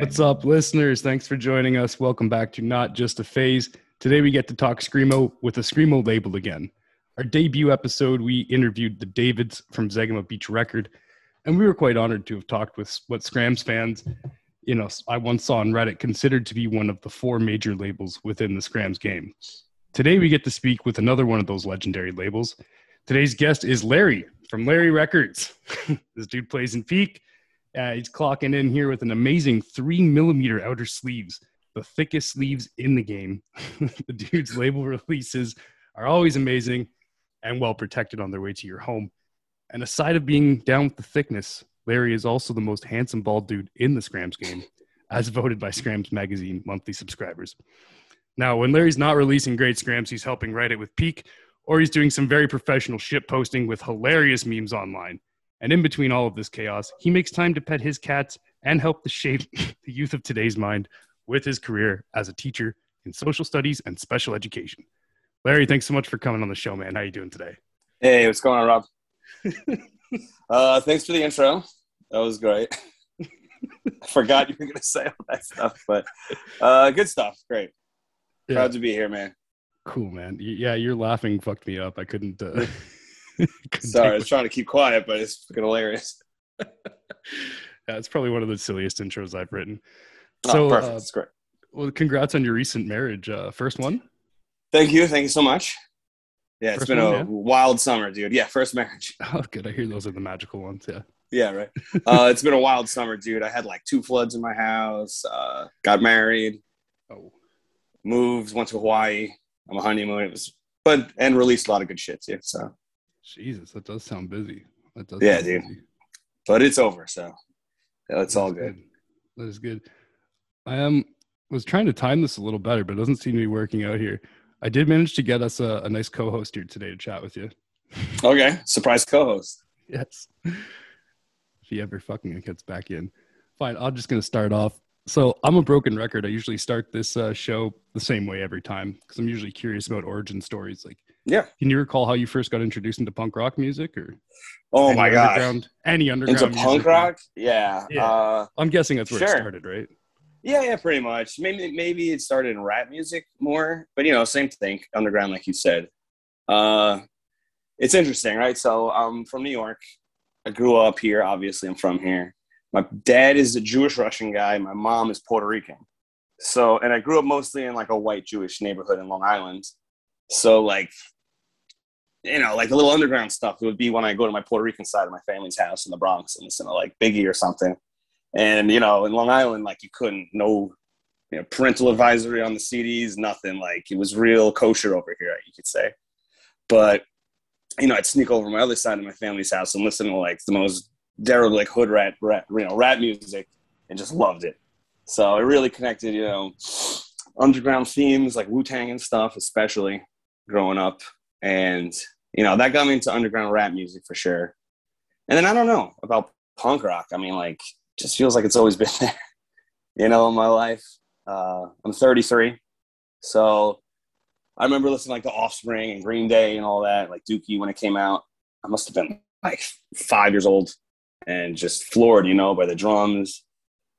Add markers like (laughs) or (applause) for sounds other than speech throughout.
What's up, listeners? Thanks for joining us. Welcome back to Not Just a Phase. Today we get to talk Screamo with a Screamo label again. Our debut episode, we interviewed the Davids from Zegema Beach Record, and we were quite honored to have talked with what Scrams fans, you know, I once saw on Reddit considered to be one of the four major labels within the Scrams game. Today we get to speak with another one of those legendary labels. Today's guest is Larry from Larry Records. (laughs) this dude plays in Peak. Uh, he's clocking in here with an amazing three millimeter outer sleeves, the thickest sleeves in the game. (laughs) the dude's label releases are always amazing and well protected on their way to your home. And aside of being down with the thickness, Larry is also the most handsome bald dude in the Scrams game, as voted by Scrams Magazine monthly subscribers. Now, when Larry's not releasing great Scrams, he's helping write it with Peak, or he's doing some very professional shit posting with hilarious memes online. And in between all of this chaos, he makes time to pet his cats and help to shape (laughs) the youth of today's mind with his career as a teacher in social studies and special education. Larry, thanks so much for coming on the show, man. How you doing today? Hey, what's going on, Rob? (laughs) uh, thanks for the intro. That was great. (laughs) I forgot you were going to say all that stuff, but uh, good stuff. Great. Yeah. Proud to be here, man. Cool, man. Yeah, your laughing fucked me up. I couldn't. Uh, couldn't (laughs) Sorry, I was trying to keep quiet, but it's fucking hilarious. (laughs) yeah, it's probably one of the silliest intros I've written. Oh, so, perfect. Uh, That's great. Well, congrats on your recent marriage. Uh, first one. Thank you. Thank you so much. Yeah, it's been one, a yeah? wild summer, dude. Yeah, first marriage. (laughs) Oh, good. I hear those are the magical ones. Yeah. Yeah, right. uh, it's been a wild summer, dude. I had like two floods in my house. Uh, got married. Oh. Moved. Went to Hawaii. I'm a honeymoon. It was, but and released a lot of good shit too. So. Jesus, that does sound busy. That does. Yeah, dude. Busy. But it's over, so it's all good. good. That is good. I am was trying to time this a little better, but it doesn't seem to be working out here. I did manage to get us a, a nice co-host here today to chat with you. (laughs) Okay, surprise co-host. yes. If he ever fucking gets back in. Fine, I'm just gonna start off. So I'm a broken record. I usually start this uh, show the same way every time because I'm usually curious about origin stories. Like, yeah, can you recall how you first got introduced into punk rock music or? Oh my god, any underground into punk rock? Yeah, yeah. Uh, I'm guessing that's where sure. it started, right? Yeah, yeah, pretty much. Maybe maybe it started in rap music more, but you know, same thing, underground, like you said. Uh, it's interesting, right? So I'm from New York. I grew up here. Obviously, I'm from here. My dad is a Jewish Russian guy. My mom is Puerto Rican. So, and I grew up mostly in like a white Jewish neighborhood in Long Island. So, like, you know, like the little underground stuff it would be when I go to my Puerto Rican side of my family's house in the Bronx and listen to like Biggie or something. And you know, in Long Island, like you couldn't no you know parental advisory on the CDs, nothing. Like it was real kosher over here, you could say. But you know, I'd sneak over my other side of my family's house and listen to like the most derelict hood rat, rat you know, rap music, and just loved it. So it really connected, you know, underground themes like Wu Tang and stuff, especially growing up, and you know that got me into underground rap music for sure. And then I don't know about punk rock. I mean, like just feels like it's always (laughs) been there, you know, in my life. Uh, I'm 33, so I remember listening like the Offspring and Green Day and all that, like Dookie when it came out. I must have been like five years old and just floored, you know, by the drums,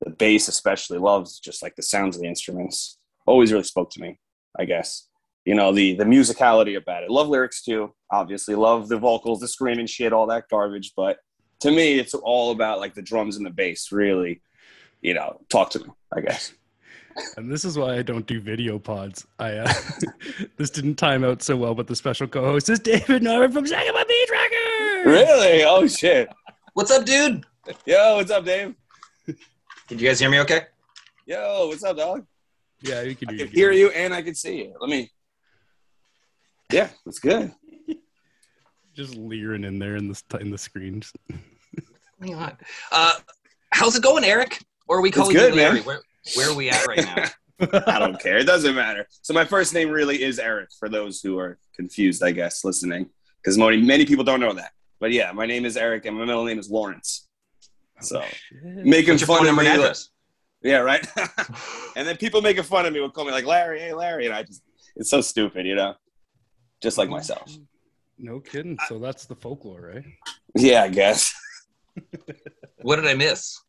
the bass especially. Loves just like the sounds of the instruments. Always really spoke to me, I guess. You know, the the musicality about it. Love lyrics too, obviously. Love the vocals, the screaming shit, all that garbage. But to me, it's all about like the drums and the bass. Really, you know, talk to me. I guess. And this is why I don't do video pods. I uh, (laughs) this didn't time out so well, but the special co-host is David Norman from Zegema Beach Records. Really? Oh shit! What's up, dude? Yo, what's up, Dave? Can you guys hear me? Okay. Yo, what's up, dog? Yeah, you can. I can hear you and I can see you. Let me. Yeah, that's good. (laughs) Just leering in there in the in the screens. Hang on. Uh, how's it going, Eric? Or are we calling good, you Larry? Where, where are we at right now? (laughs) (laughs) I don't care. It doesn't matter. So my first name really is Eric. For those who are confused, I guess listening, because many many people don't know that. But yeah, my name is Eric, and my middle name is Lawrence. So oh, making What's fun of me. Address? Yeah, right. and then people making fun of me would call me like Larry, hey Larry, and I just it's so stupid, you know, just like myself. No kidding. So that's the folklore, right? Yeah, I guess. (laughs) what did I miss?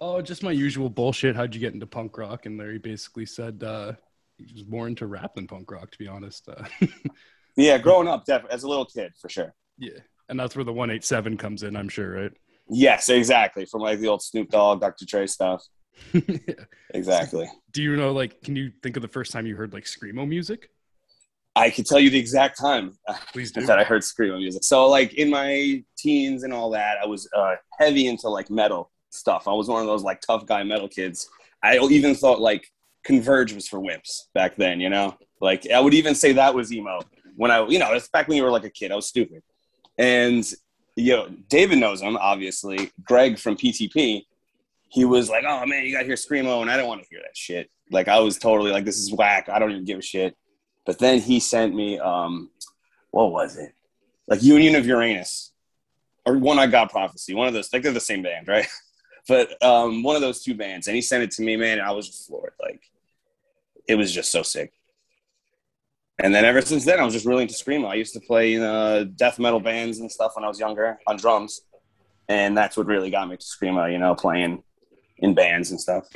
Oh, just my usual bullshit. How'd you get into punk rock? And Larry basically said uh, he was more into rap than punk rock, to be honest. Uh, (laughs) Yeah, growing up, def- as a little kid, for sure. yeah, and that's where the one eight seven comes in. I'm sure, right? Yes, exactly. From like the old Snoop Dogg, Dr. Dre stuff. (laughs) Exactly. Do you know, like, can you think of the first time you heard like screamo music? I can tell you the exact time (laughs) Please do. that I heard screamo music. So, like in my teens and all that, I was uh, heavy into like metal stuff. I was one of those like tough guy metal kids. I even thought like Converge was for wimps back then. You know, like I would even say that was emo when I, you know, it's back when you were like a kid. I was stupid. And you know, David knows him obviously. Greg from PTP. He was like, "Oh man, you got to hear screamo," and I don't want to hear that shit. Like I was totally like, "This is whack. I don't even give a shit." But then he sent me, um, what was it? Like Union of Uranus or One Eye God Prophecy. One of those, like they're the same band, right? (laughs) But um, one of those two bands, and he sent it to me, man. And I was floored. Like it was just so sick. And then ever since then, I was just really into screamo. I used to play uh, death metal bands and stuff when I was younger on drums, and that's what really got me to screamo. You know, playing in bands and stuff.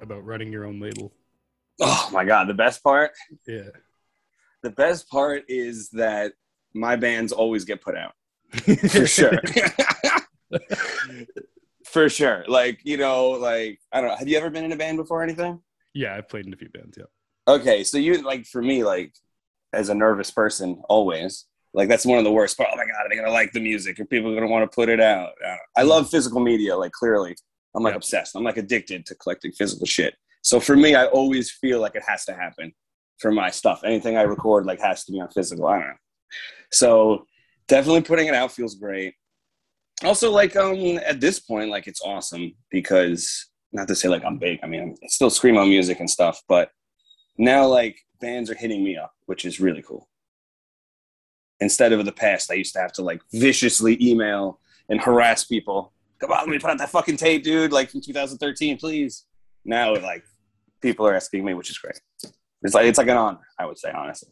Part about running your own label? Oh my god, the best part. Yeah. The best part is that my bands always get put out. For (laughs) sure. For sure. Like, you know, like I don't know. Have you ever been in a band before or anything? yeah, I've played in a few bands. Yeah. Okay, so you like for me, like as a nervous person, always like that's one of the worst. Part. Oh my god, are they gonna like the music? Are people gonna want to put it out? Uh, I love physical media. Like clearly, I'm like Yeah. obsessed. I'm like addicted to collecting physical shit. So for me, I always feel like it has to happen for my stuff. Anything I record like has to be on physical. I don't know. So definitely putting it out feels great. Also, like um at this point, like it's awesome because not to say like I'm big. I mean, it's still screamo music and stuff, but now like bands are hitting me up, which is really cool. Instead of the past, I used to have to like viciously email and harass people. Come on, let me put out that fucking tape, dude. Like from 2013, please. Now, like people are asking me, which is great. It's like it's like an honor, I would say, honestly.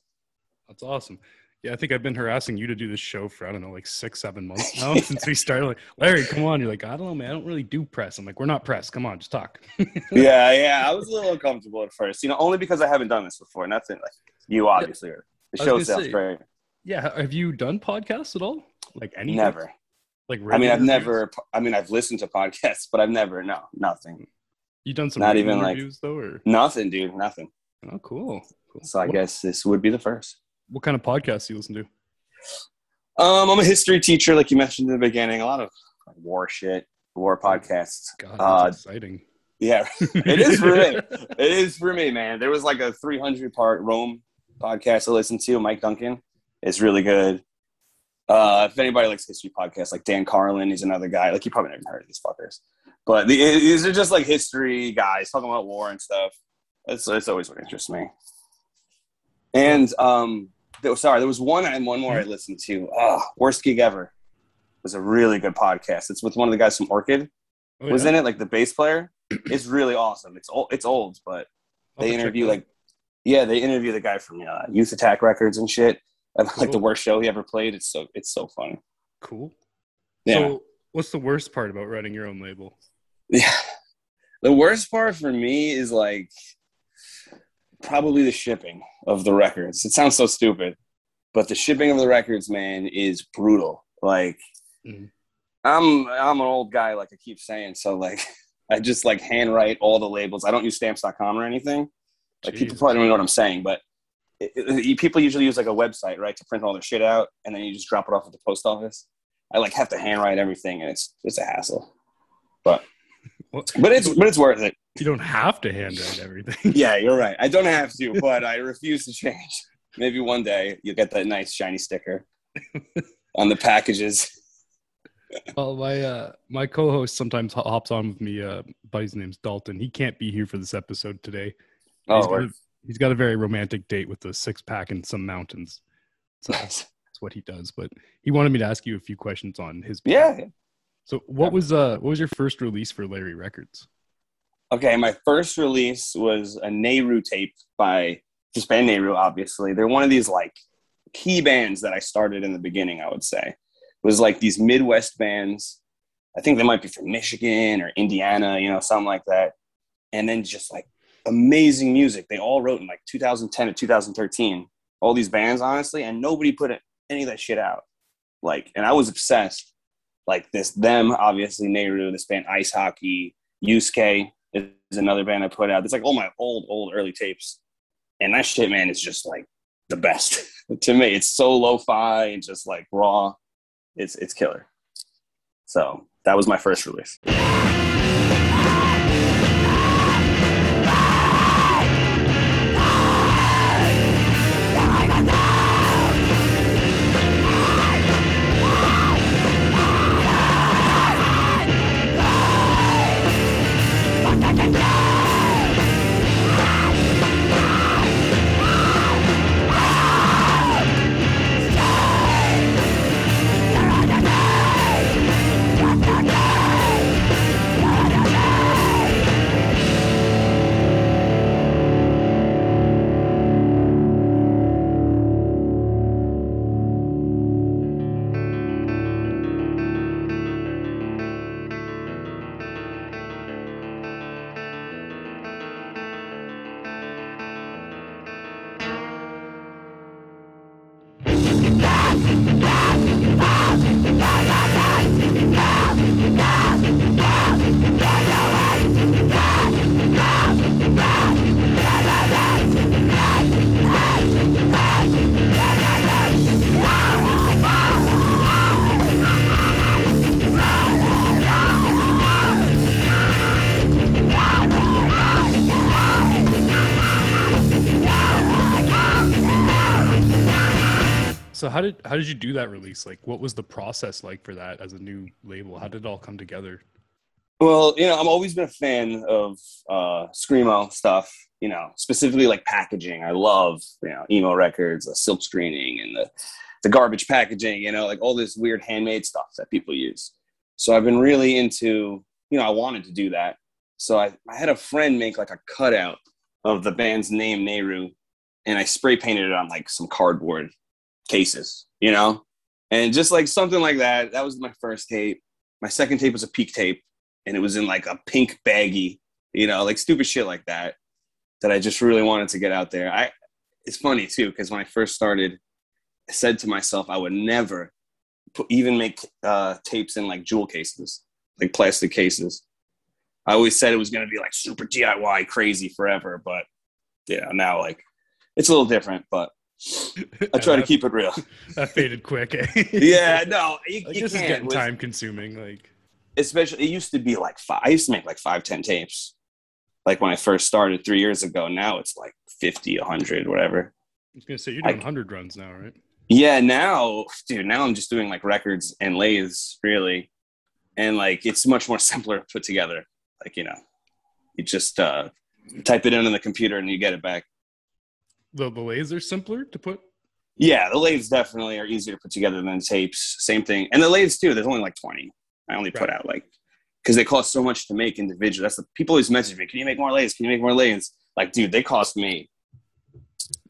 That's awesome. Yeah, I think I've been harassing you to do this show for I don't know, like six, seven months (laughs) now since we started. Like, Larry, come on. You're like, I don't know, man. I don't really do press. I'm like, we're not press. Come on, just talk. (laughs) yeah, yeah. I was a little uncomfortable at first, you know, only because I haven't done this before. Nothing like you, obviously. are. The show sounds say, great. yeah, have you done podcasts at all? Like any? Never. Like, I mean, I've never. I mean, I've listened to podcasts, but I've never. No, nothing. You done some not even, like- though, or Nothing, dude. Nothing. oh, cool. cool. So I what, guess this would be the first. what kind of podcasts do you listen to? Um, I'm a history teacher, like you mentioned in the beginning. A lot of war shit, war podcasts. God, Uh, exciting. Yeah, (laughs) it is for me. It is for me, man. There was like a 300 part Rome podcast I listened to. Mike Duncan is really good. Uh, if anybody likes history podcasts, like Dan Carlin, he's another guy. Like you probably never heard of these fuckers, but the, these are just like history guys talking about war and stuff. It's it's always what interests me. And um, there, sorry, there was one and one more I listened to. Oh, worst gig ever. It was a really good podcast. It's with one of the guys from Orchid Oh, was in it, like the bass player. (clears throat) It's really awesome. It's old. It's old, but they have to check interview like, yeah, they interview the guy from uh, Youth Attack Records and shit. Like the worst show he ever played. It's so it's so funny. cool. Yeah, So, what's the worst part about running your own label? yeah. The worst part for me is like probably the shipping of the records. It sounds so stupid, but the shipping of the records, man, is brutal. Like, Mhm. I'm I'm an old guy, like I keep saying. So like, (laughs) I just like handwrite all the labels. I don't use stamps.com or anything. Like people probably don't know what I'm saying, but it, it- people usually use like a website, right, to print all their shit out, and then you just drop it off at the post office. I like have to handwrite everything, and it's it's a hassle. But (laughs) Well, but it's but it's worth it. you don't have to handwrite everything. Yeah, you're right. I don't have to, (laughs) but I refuse to change. Maybe one day you'll get that nice shiny sticker on the packages. (laughs) Well, my uh, my co-host sometimes hops on with me. Uh, buddy's name's Dalton. He can't be here for this episode today. Oh, he's, got word. a, he's got a very romantic date with a six pack and some mountains. So nice. that's what he does. But he wanted me to ask you a few questions on his. Yeah. So what was uh what was your first release for Larry Records? Okay, my first release was a Nehru tape by this band Nehru, obviously. They're one of these like key bands that I started in the beginning, I would say. It was like these Midwest bands. I think they might be from Michigan or Indiana, you know, something like that. And then just like amazing music. They all wrote in like 2010 to 2013. All these bands, honestly, and nobody put any of that shit out. Like, and I was obsessed. Like this, them, obviously, Nehru, this band Ice Hockey, Yusuke, is another band I put out. It's like all my old, old early tapes. And that shit, man, is just like the best (laughs) to me. It's so lo-fi and just like raw. It's it's killer. So that was my first release. How did how did you do that release? Like what was the process like for that as a new label? How did it all come together? Well, you know, I've always been a fan of uh, screamo stuff. You know, specifically like packaging. I love you know emo records, the silk screening, and the the garbage packaging. You know, like all this weird handmade stuff that people use. So I've been really into. You know, I wanted to do that. So I, I had a friend make like a cutout of the band's name, Nehru, and I spray painted it on like some cardboard. Cases, you know? And just like something like that, that was my first tape. My second tape was a peak tape, and it was in like a pink baggie, you know, like stupid shit like that, that I just really wanted to get out there. I, it's funny too, because when I first started, I said to myself, I would never put, even make uh, tapes in like jewel cases, like plastic cases. I always said it was going to be like super DIY crazy forever, but yeah, now like it's a little different, but I try to keep it real. (laughs) that faded quick. Eh? (laughs) yeah, no, you, Like, you this is getting with- time consuming. Like, especially it used to be like five i used to make like five ten tapes like when i first started three years ago now it's like 50 100 whatever I was gonna say you're doing hundred runs now, right? yeah now dude now i'm just doing like records and lathes really and like it's much more (laughs) simpler to put together like you know you just uh type it in on the computer and you get it back The the lathes are simpler to put. yeah the lathes definitely are easier to put together than tapes. Same thing. And the lathes too there's only like 20 i only put out like because they cost so much to make individual that's the people always message me can you make more lathes? Can you make more lathes? Like dude they cost me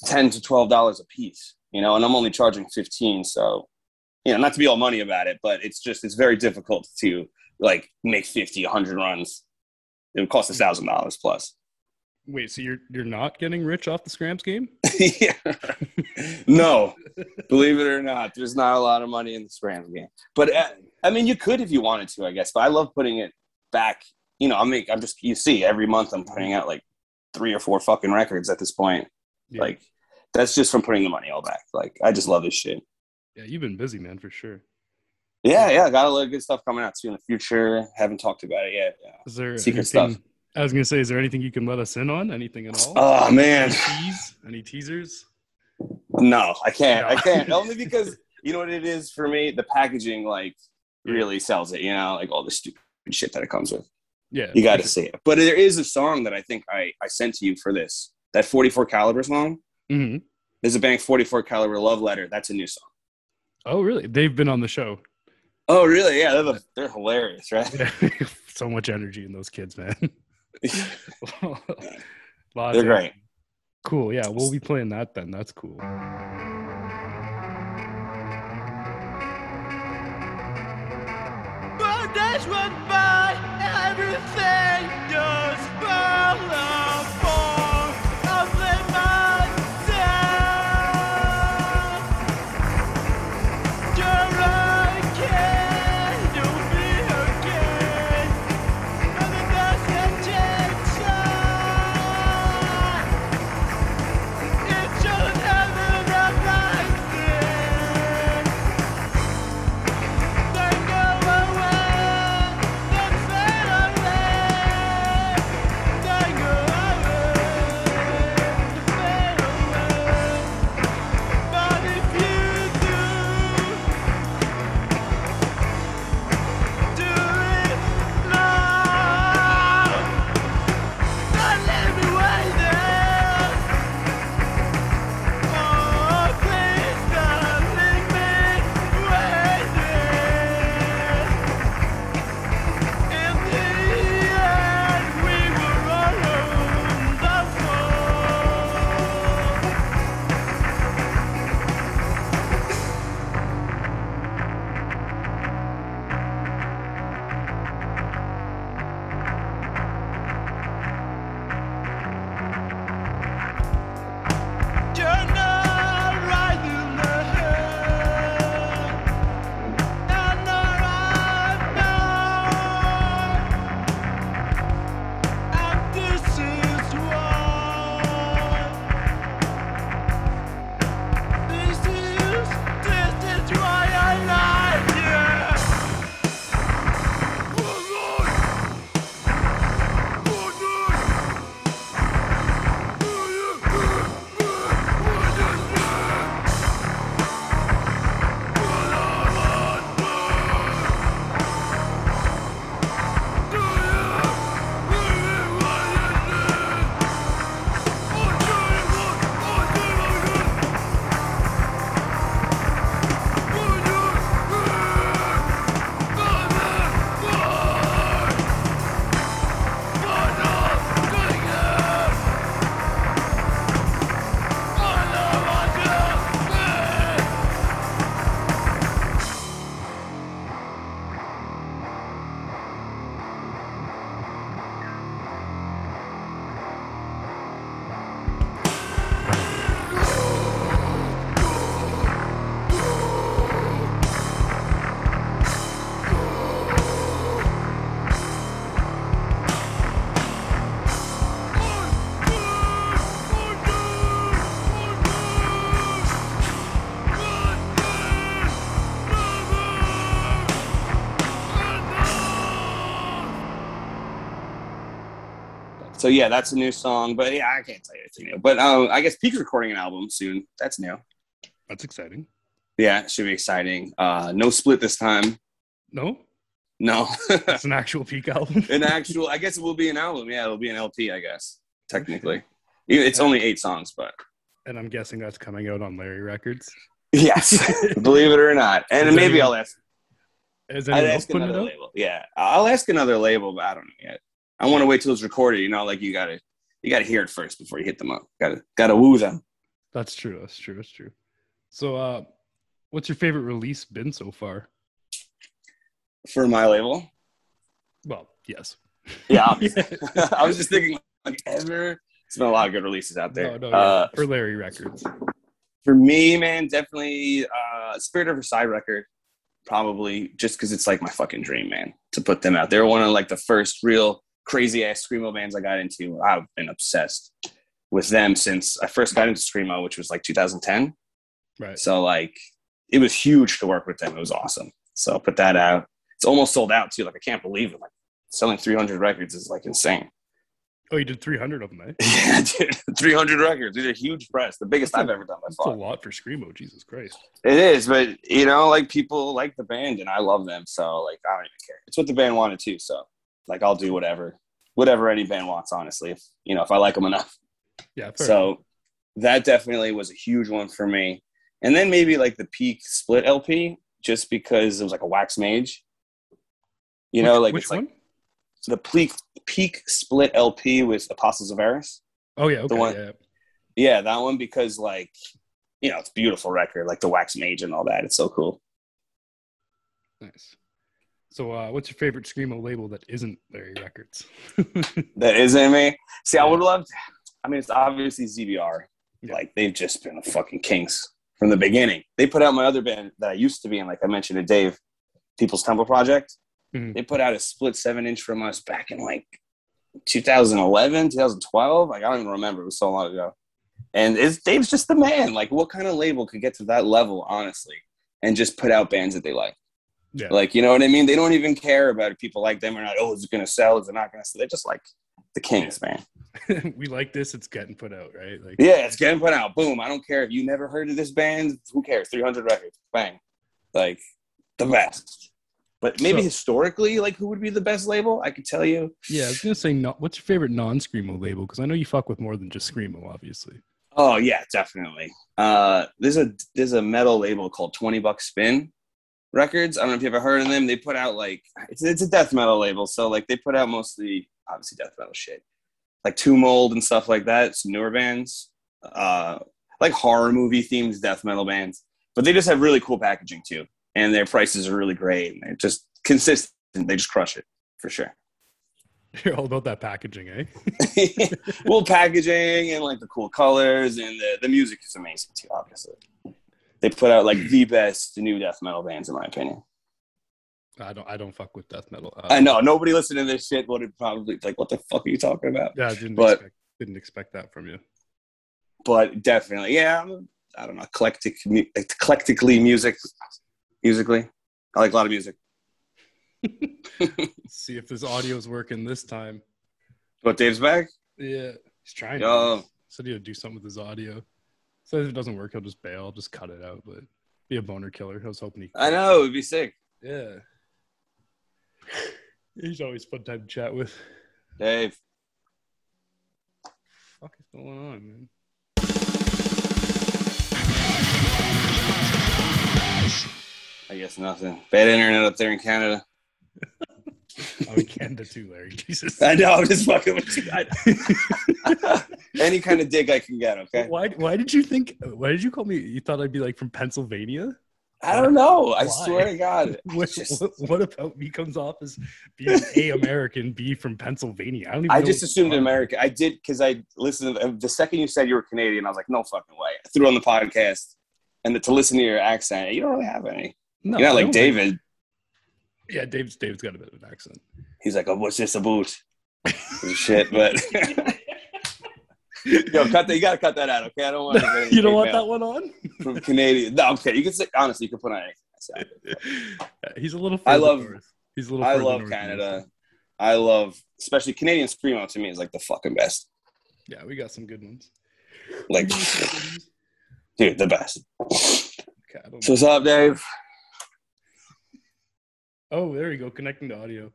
10 to 12 dollars a piece you know and i'm only charging 15 so you know not to be all money about it but it's just it's very difficult to like make 50 100 runs. It would cost a thousand dollars plus Wait, so you're you're not getting rich off the scramps game? (laughs) yeah. no, believe it or not, there's not a lot of money in the Scrams game. But uh, I mean, you could if you wanted to, I guess. But I love putting it back. You know, I make. I'm just. You see, every month I'm putting out like three or four fucking records at this point. Yeah. Like, that's just from putting the money all back. Like, I just love this shit. Yeah, you've been busy, man, for sure. Yeah, yeah. Got a lot of good stuff coming out too in the future. Haven't talked about it yet. Yeah. Is there Secret anything, stuff. I was gonna say, is there anything you can let us in on? Anything at all? Oh man, Any tease? Any teasers? no, I can't. I can't. (laughs) Only because you know what it is for me. The packaging like really sells it. You know, like all the stupid shit that it comes with. Yeah, You got to see it. But there is a song that I think I, I sent to you for this. That 44 caliber song. Mm-hmm. There's a band 44 caliber love letter. That's a new song. Oh, really? They've been on the show. Oh, really? Yeah, they're, the, they're hilarious, right? Yeah. (laughs) so much energy in those kids, man. (laughs) (laughs) Lots They're of- great. Cool. Yeah, we'll be playing that then. That's cool. But days went by, everything So yeah, that's a new song. But yeah, I can't tell you anything new. But um, I guess Peak's recording an album soon. That's new. That's exciting. Yeah, it should be exciting. Uh, no split this time. No, No, (laughs) it's an (laughs) actual peak album. an actual. I guess it will be an album. Yeah, it'll be an LP. I guess technically, it's only eight songs, but and I'm guessing that's coming out on Larry Records. (laughs) yes, believe it or not. And Is maybe anyone- I'll ask. Is I'd anyone else ask another label. Yeah, I'll ask another label, but I don't know yet. I want to wait till it's recorded. You know, like you gotta, you gotta hear it first before you hit them up. Gotta, gotta woo them. That's true. That's true. That's true. So, uh, what's your favorite release been so far? For my label, Well, yes. yeah. (laughs) (laughs) I was just thinking, like ever. It's been a lot of good releases out there. No, no, uh, yeah, for Larry Records. for me, man, definitely uh, Spirit of Versailles record. Probably just because it's like my fucking dream, man, to put them out. They're one of like the first real crazy ass screamo bands I got into. I've been obsessed with them since I first got into screamo, which was like 2010. Right. So like it was huge to work with them. It was awesome. So I put that out. It's almost sold out too. Like I can't believe it. Like selling 300 records is like insane. Oh, you did 300 of them, eh? (laughs) Yeah, dude. (laughs) 300 records. These are huge press. The biggest I've ever done by That's a lot for Screamo. Jesus Christ. It is, but you know, like people like the band and I love them. So like I don't even care. It's what the band wanted too. So like I'll do whatever, whatever any band wants, honestly. If you know, if I like them enough. Yeah. So that definitely was a huge one for me. And then maybe like the peak split LP, just because it was like a wax mage. You know, like which it's like one? the peak peak split LP with Apostles of Eris. Oh yeah. Okay. one- yeah. Yeah, that one because like you know, it's a beautiful record, like the wax mage and all that. It's so cool. Nice. So, uh, what's your favorite Screamo label that isn't Larry Records? (laughs) That isn't me. See, I would love. I mean, it's obviously ZBR. Yeah. Like they've just been the fucking kings from the beginning. They put out my other band that I used to be in, like I mentioned to Dave, People's Temple Project. Mhm. They put out a split seven inch from us back in like 2011, 2012. Like I don't even remember. It was so long ago. And it's Dave's just the man. Like, what kind of label could get to that level, honestly, and just put out bands that they like? Yeah. Like, you know what I mean? They don't even care about if people like them or not. Oh, is it going to sell? Is it not going to sell? They're just like the kings, man. (laughs) we like this. It's getting put out, right? Like, Yeah, it's getting put out. Boom. I don't care if you never heard of this band. Who cares? 300 records. Bang. Like, the best. But maybe So- historically, like, who would be the best label? I could tell you. yeah. I was gonna say, no, what's your favorite non-Screamo label? Because I know you fuck with more than just Screamo, obviously. Oh, yeah, definitely. Uh, there's a there's a metal label called 20 Buck Spin Records. I don't know if you've ever heard of them. They put out, like, it's, it's a death metal label. So, like, they put out mostly, obviously, death metal shit. Like Tomb Mold and stuff like that. Some newer bands. Uh, like horror movie themed death metal bands. But they just have really cool packaging too. And their prices are really great. And they're just consistent. They just crush it for sure. (laughs) You're all about that packaging, eh? (laughs) (laughs) well, packaging and like the cool colors and the, the music is amazing too, obviously. They put out like the best new death metal bands, in my opinion. I don't. I don't fuck with death metal. Uh, I know nobody listening to this shit would have probably like, what the fuck are you talking about? Yeah, I didn't But- expect, didn't expect that from you. But definitely, yeah, I'm, I don't know, eclectic, mu- eclectically music, musically. I like a lot of music. (laughs) See if this audio's working this time. But Dave's back? Yeah, he's trying. Yo. To. Said he'd do something with his audio. So if it doesn't work, he'll just bail. Just cut it out. But be a boner killer. I was hoping he. I know, it'd be sick. Yeah. (laughs) He's always fun time to chat with. Dave. Fuck is going on, man? I guess nothing. Bad internet up there in Canada. (laughs) Oh, in Canada too, Larry. (laughs) Jesus. I know, I'm just fucking with you. I- (laughs) (laughs) Any kind of dig I can get, okay? Why? Why did you think? Why did you call me? You thought I'd be like from Pennsylvania? I don't know. I swear to God. What, just, what, what about me comes off as being a American, B from Pennsylvania? I don't even. I just assumed you're America. I did because I listened. To, the second you said you were Canadian, I was like, no fucking way. I threw on the podcast, and to listen to your accent, you don't really have any. No, You're not I like don't think- David. Yeah, Dave's Dave's got a bit of an accent. He's like, oh, what's this about? Shit, but (laughs) yo, cut that. You gotta cut that out, okay? I don't want. To you don't want that one on? (laughs) from Canadian. No, okay. You can say honestly. You can put on anything. I say. Yeah, (laughs) He's a little. I love- North. He's a little. I love Canada. I love, especially Canadian screamo. To me, is like the fucking best. Yeah, we got some good ones. Like, dude, the best. Okay, I don't So what's up, Dave? Oh, there you go. Connecting to audio.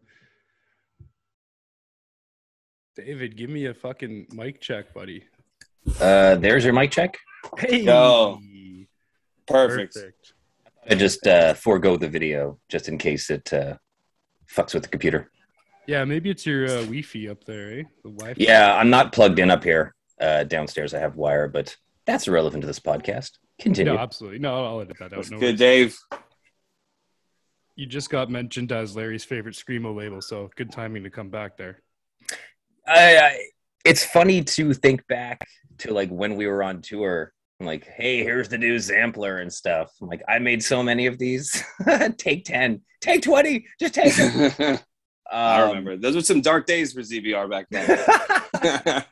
David, give me a fucking mic check, buddy. Uh, there's your mic check. Hey. Yo. Perfect. I just uh, forego the video just in case it uh, fucks with the computer. Yeah, maybe it's your uh, Wi-Fi up there, eh? The Wi-Fi. Yeah, I'm not plugged in up here. Uh, downstairs, I have wire, but that's irrelevant to this podcast. Continue. No, absolutely. No, I'll edit that out. No good, worries. Dave? You just got mentioned as Larry's favorite screamo label, so good timing to come back there. I, I, it's funny to think back to like when we were on tour. I'm like, hey, here's the new sampler and stuff. I'm like, I made so many of these. (laughs) take 10, take 20, just take them. (laughs) I Um, remember those were some dark days for ZBR back then.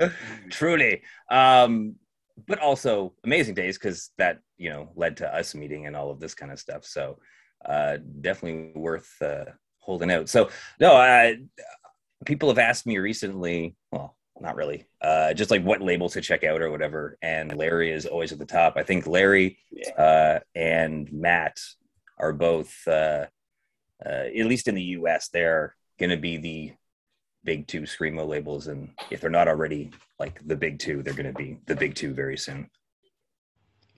(laughs) truly um but also amazing days because that you know led to us meeting and all of this kind of stuff so uh definitely worth uh holding out. So no i people have asked me recently well not really uh just like what label to check out or whatever and larry is always at the top. I think larry uh and matt are both uh, uh at least in the us they're gonna be the big two screamo labels and if they're not already like the big two they're going to be the big two very soon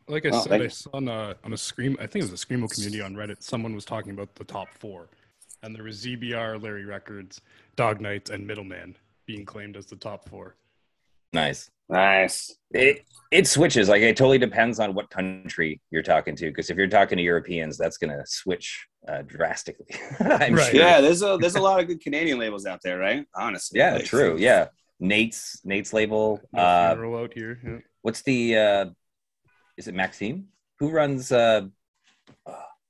Like I Oh, said, thank I saw on a, on a scream. I think it was a screamo community on Reddit. Someone was talking about the top four, and there was ZBR, Larry Records, Dog Knights, and Middleman being claimed as the top four. nice nice. it it switches like it totally depends on what country you're talking to because if you're talking to europeans that's going to switch uh, drastically (laughs) i'm Right. sure Yeah, there's a there's a lot of good Canadian labels out there, right? Honestly. yeah Like, true yeah nate's nate's label No uh out here. Yeah. what's the uh is it maxime who runs uh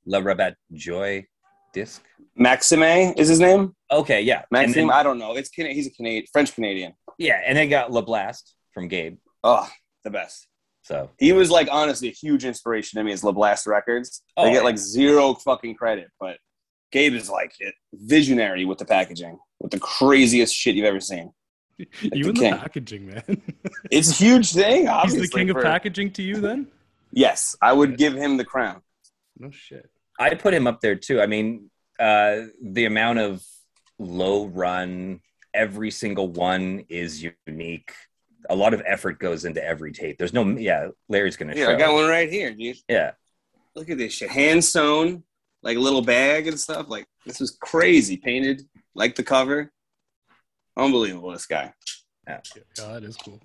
la rabat joy disc Maxime is his name. okay yeah Maxime, then- I don't know. It's Cana- he's a Canadian, French Canadian. yeah and then got la blast from gabe Oh, the best. so He was like honestly a huge inspiration to me as LaBlast Records. They Oh, get like zero fucking credit, but Gabe is like visionary with the packaging, with the craziest shit you've ever seen. (laughs) you the and the packaging, man. It's a huge thing. (laughs) He's the king of packaging to you, then? Yes, I would give him the crown. No shit. I put him up there too. I mean, uh, the amount of low run, every single one is unique. A lot of effort goes into every tape. There's no, yeah, Larry's gonna Yeah, show. I got one right here, dude. Yeah, Look at this shit, hand sewn, like a little bag and stuff. Like this was crazy, painted like the cover. Unbelievable, this guy. Yeah, that is cool.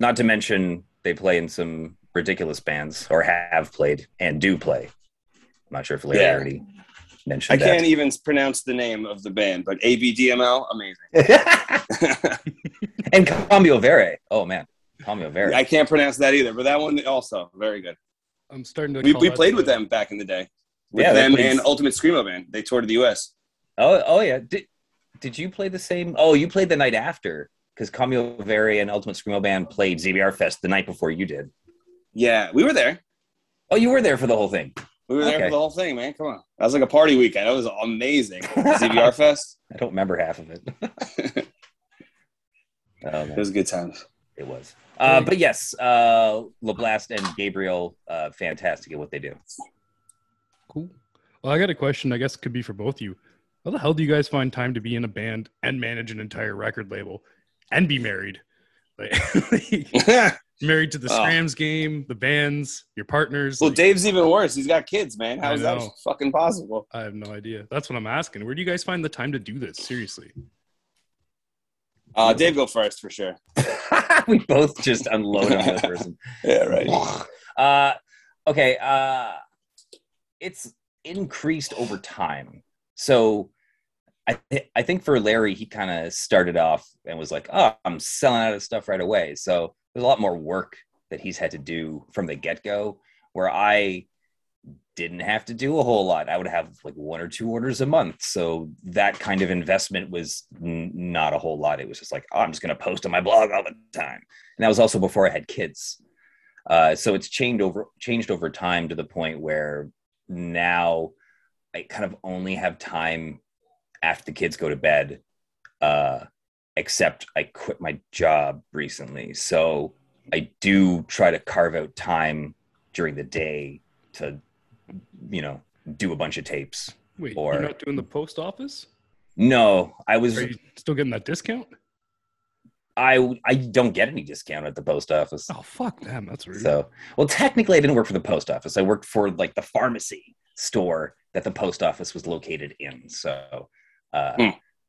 not to mention they play in some ridiculous bands or have played and do play. I'm not sure if Larry Yeah. already I mentioned can't even pronounce the name of the band, but ABDML, amazing. that. (laughs) and Cambio Vere. Oh man, Cambio Vere. I can't pronounce that either, but that one also very good. I'm starting to. We, we played with them back in the day. With Yeah, them and Ultimate Screamo Band. They toured the U.S. Oh, oh yeah. Did did you play the same? Oh, you played the night after because Camio Veri and Ultimate Screamo Band played ZBR Fest the night before you did. Yeah, we were there. Oh, you were there for the whole thing. We were there Okay. for the whole thing, man. Come on. That was like a party weekend. That was amazing. ZBR (laughs) Fest. I don't remember half of it. it (laughs) Oh, man, was good times. it was. Uh, but yes, uh, LeBlast and Gabriel, uh, fantastic at what they do. Cool. Well, I got a question. I guess it could be for both of you. How the hell do you guys find time to be in a band and manage an entire record label and be married? Like, (laughs) married to the Oh. Scrams game, the bands, your partners. well, like, Dave's even worse. He's got kids, man. I How is that fucking possible? I have no idea. That's what I'm asking. Where do you guys find the time to do this? Seriously. Uh, Dave, go first for sure. (laughs) we both just unload on this person. (laughs) Yeah, right. (laughs) Uh, okay. Uh, it's increased over time. So I, th- I think for Larry, he kind of started off and was like, oh, I'm selling out of stuff right away. So there's a lot more work that he's had to do from the get go, where I didn't have to do a whole lot. I would have like one or two orders a month. So that kind of investment was n- not a whole lot. It was just like, oh, I'm just going to post on my blog all the time. And that was also before I had kids. Uh, so it's changed over changed over time to the point where now I kind of only have time after the kids go to bed Uh, except I quit my job recently, so I do try to carve out time during the day to, you know, do a bunch of tapes. Wait, Or- you're not doing the post office? No, I was Are you still getting that discount? I I don't get any discount at the post office. Oh fuck them. That's rude. So, well, technically, I didn't work for the post office. I worked for like the pharmacy store that the post office was located in. So, uh, Hmm.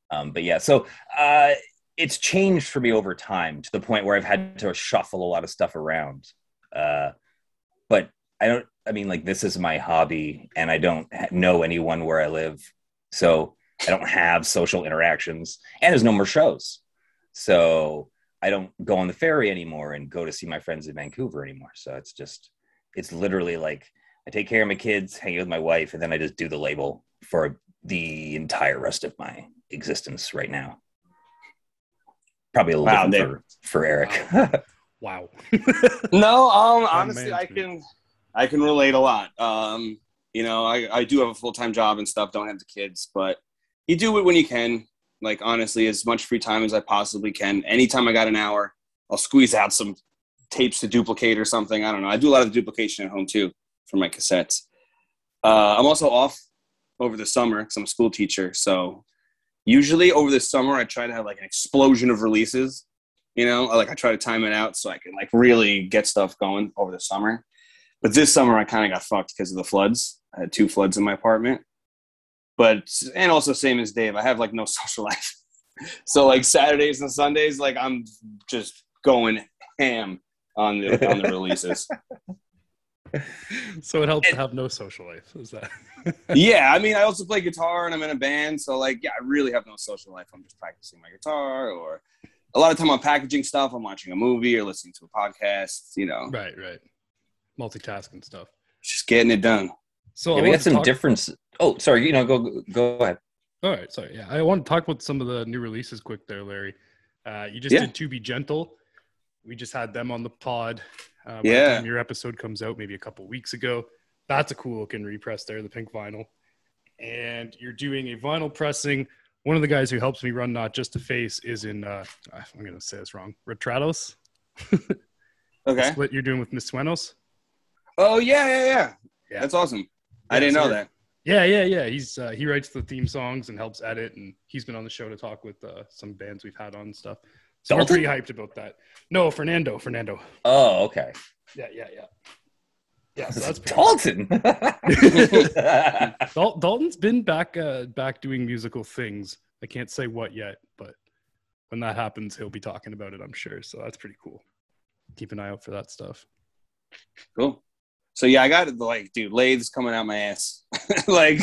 um, but yeah, so uh, it's changed for me over time to the point where I've had to shuffle a lot of stuff around. Uh, but I don't. I mean, like this is my hobby, and I don't know anyone where I live, so I don't have social interactions, and there's no more shows. So I don't go on the ferry anymore and go to see my friends in Vancouver anymore. So it's just, it's literally like I take care of my kids, hang out with my wife, and then I just do the label for the entire rest of my existence right now. Probably a little Wow, different for, for Eric. wow. (laughs) No, um, honestly, I can, I can relate a lot. Um, you know, I, I do have a full time job and stuff. Don't have the kids, but you do it when you can. Like honestly, as much free time as I possibly can. Anytime I got an hour, I'll squeeze out some tapes to duplicate or something. I don't know. I do a lot of duplication at home too for my cassettes. Uh, I'm also off over the summer because I'm a school teacher. So usually over the summer, I try to have like an explosion of releases. You know, like I try to time it out so I can like really get stuff going over the summer. But this summer, I kind of got fucked because of the floods. I had two floods in my apartment. But and also same as Dave, I have like no (laughs) social life. so like Saturdays and Sundays, like I'm just going ham on the on the releases. (laughs) so it helps to have no social life. Is that? (laughs) yeah, I mean, I also play guitar and I'm in a band, so like, yeah, I really have no social life. I'm just practicing my guitar, or a lot of time I'm packaging stuff. I'm watching a movie or listening to a podcast. You know, right, right. Multitasking stuff. just getting it done. So yeah, we got some talk- difference. Oh, sorry. You know, go go ahead. All right, sorry. Yeah, I want to talk about some of the new releases quick there, Larry. Uh, you just Yeah. did "To Be Gentle." We just had them on the pod. Uh, by the Yeah. time your episode comes out, maybe a couple weeks ago. That's a cool looking repress there, the pink vinyl. And you're doing a vinyl pressing. One of the guys who helps me run Not Just a Face is in. Uh, I'm going to say this wrong. Retratos. (laughs) Okay. Split you're doing with Miss Suenos. Oh yeah, yeah, yeah. Yeah. That's awesome. I didn't know that. Yeah, yeah, yeah. He's uh, he writes the theme songs and helps edit, and he's been on the show to talk with uh, some bands we've had on and stuff. So Dalton? we're pretty hyped about that. No, Fernando, Fernando. Oh, okay. Yeah, yeah, yeah. Yeah, so that's pretty Dalton. (laughs) Dal- Dalton's been back uh, back doing musical things. I can't say what yet, but when that happens, he'll be talking about it, I'm sure. So that's pretty cool. Keep an eye out for that stuff. Cool. So yeah, I got like, dude, lathes coming out my ass. (laughs) like,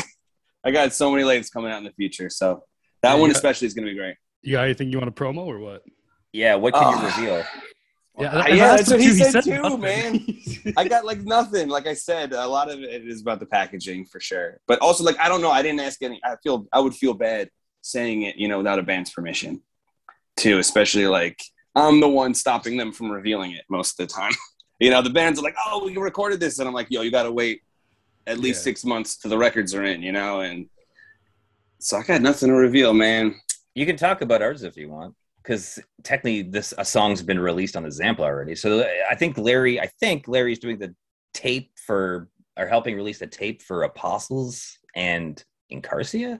I got so many lathes coming out in the future. So that Yeah, one you got- especially is gonna be great. You got anything you want to promo or what? Yeah. What can Oh. you reveal? Yeah, I've yeah, that's what he too. said too, nothing. man. I got like nothing. Like I said, a lot of it is about the packaging for sure. But also, like I don't know. I didn't ask any. I feel I would feel bad saying it, you know, without a band's permission. Too, especially like I'm the one stopping them from revealing it most of the time. (laughs) you know, the bands are like, "Oh, we recorded this," and I'm like, "Yo, you got to wait at least Yeah. six months till the records are in." You know, and so I got nothing to reveal, man. You can talk about ours if you want, because technically this a song's been released on the Zampla already. So I think Larry, I think Larry's doing the tape for or helping release the tape for Apostles and Incarcia.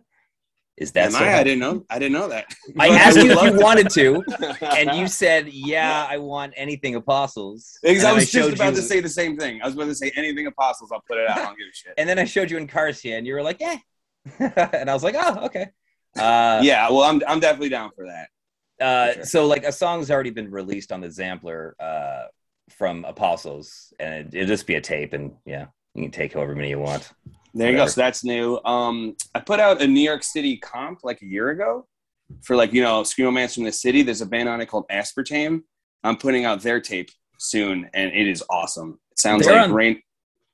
Is that so? I, I didn't know. I didn't know that. I (laughs) asked you if you wanted to, (laughs) and you said, "Yeah, I want anything Apostles." Because I was just about you- to say the same thing. I was about to say anything apostles, I'll put it out. I don't give a shit. and then I showed you Incarcia, and you were like, "Yeah," (laughs) and I was like, "Oh, okay." Uh, yeah, well, I'm I'm definitely down for that. Uh, Sure. So, like, a song's already been released on the Zampler uh, from Apostles, and it, it'll just be a tape, and yeah, you can take however many you want. There you go. So that's new. Um, I put out a New York City comp like a year ago for like you know screamo bands from the city. There's a band on it called Aspartame. I'm putting out their tape soon, and it is awesome. It sounds They're like on- rain.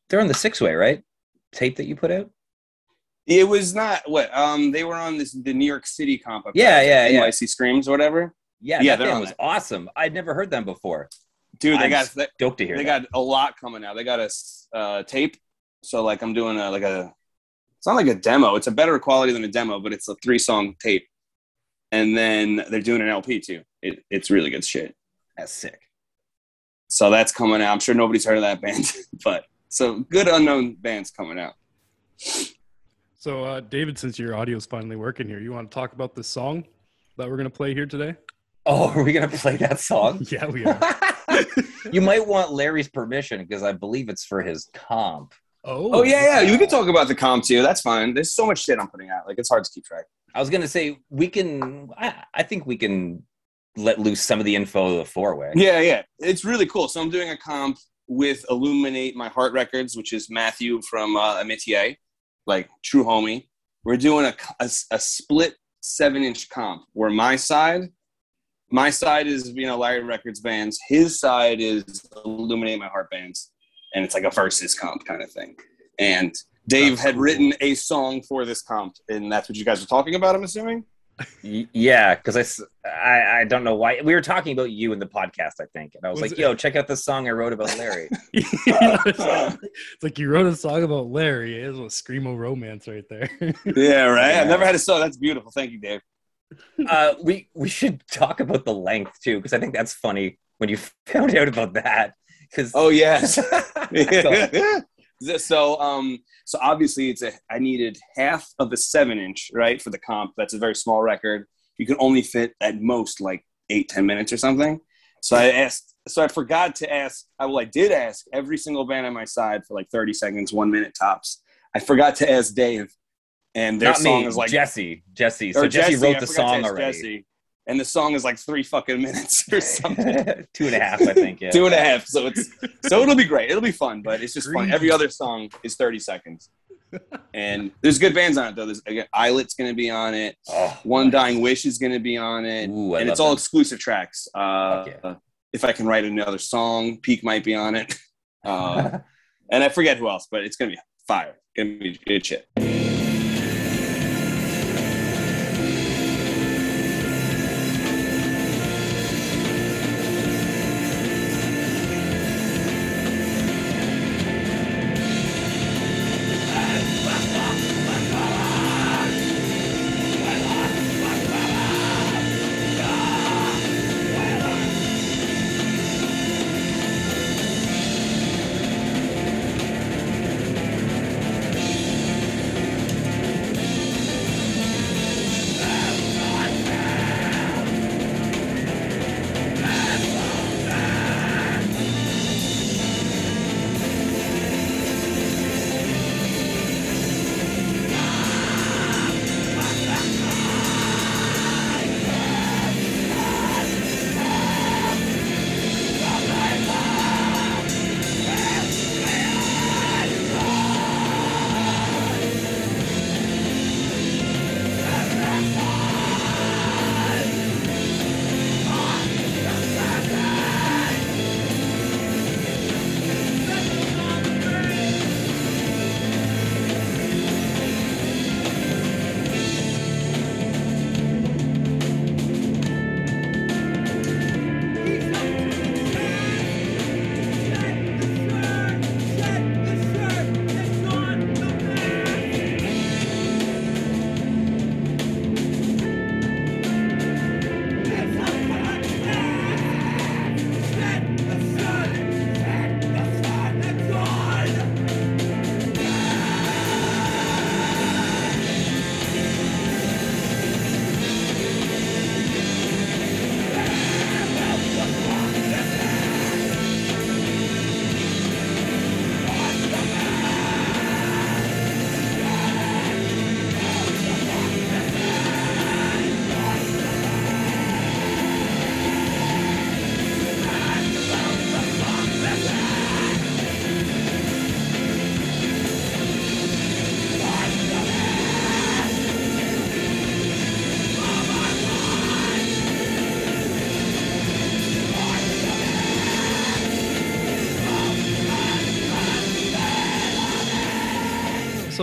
They're on the six way, right? Tape that you put out? It was not what um they were on this the New York City comp. Yeah, yeah, yeah. NYC Screams or whatever. Yeah, Yeah, that they're band on was that. awesome. I'd never heard them before. Dude, they I'm got they, Stoked to hear they that. got a lot coming out. They got a uh, tape. So like I'm doing a like a it's not like a demo. It's a better quality than a demo, but it's a three song tape. and then they're doing an LP too. It, it's really good shit. That's sick. So that's coming out. I'm sure nobody's heard of that (laughs) band, but so good unknown bands coming out. So, uh, David, since your audio is finally working here, you want to talk about this song that we're going to play here today? Oh, are we gonna play that song? (laughs) Yeah, we are. (laughs) you might want Larry's permission because I believe it's for his comp. oh, Oh yeah, yeah. You can talk about the comp too. That's fine. There's so much shit I'm putting out. Like it's hard to keep track. I was gonna say we can. I, I think we can let loose some of the info of the four way. Yeah, yeah. It's really cool. So I'm doing a comp with Illuminate My Heart Records, which is Matthew from uh, Amitié, like true homie. We're doing a, a, a split seven inch comp where my side, my side is you know Larry Records bands, his side is Illuminate My Heart bands, and it's like a versus comp kind of thing. And Dave That's had cool. written a song for this comp, and that's what you guys were talking about. I'm assuming. Y- Yeah, because I I don't know why we were talking about you in the podcast. I think, and I was, Was like, it- "Yo, check out this song I wrote about Larry." (laughs) it's like you wrote a song about Larry. It was a screamo romance right there. (laughs) Yeah, right. Yeah. I've never had a song. That's beautiful. Thank you, Dave. uh, we we should talk about the length too, because I think that's funny when you (laughs) found out about that. Because Oh yes. so um so obviously it's a i needed half of a seven inch right for the comp that's a very small record you can only fit at most like eight ten minutes or something so i asked so i forgot to ask I- well i did ask every single band on my side for like 30 seconds one minute tops i forgot to ask dave and their not song me, is like Jesse. Jesse. So Jesse, I wrote the song already. Jesse, and the song is like three fucking minutes or (laughs) something (laughs) Two and a half, I think. Yeah. two and a half. So it's so it'll be great. It'll be fun, but it's just fun. Every other song is thirty seconds, and there's good bands on it though. There's again, Islet's going to be on it. Oh, One nice. Dying Wish is going to be on it, Ooh, and it's all them. exclusive tracks. Uh, Fuck If I can write another song, Peak might be on it, uh, (laughs) and I forget who else, but it's going to be fire. It's Going to be good shit.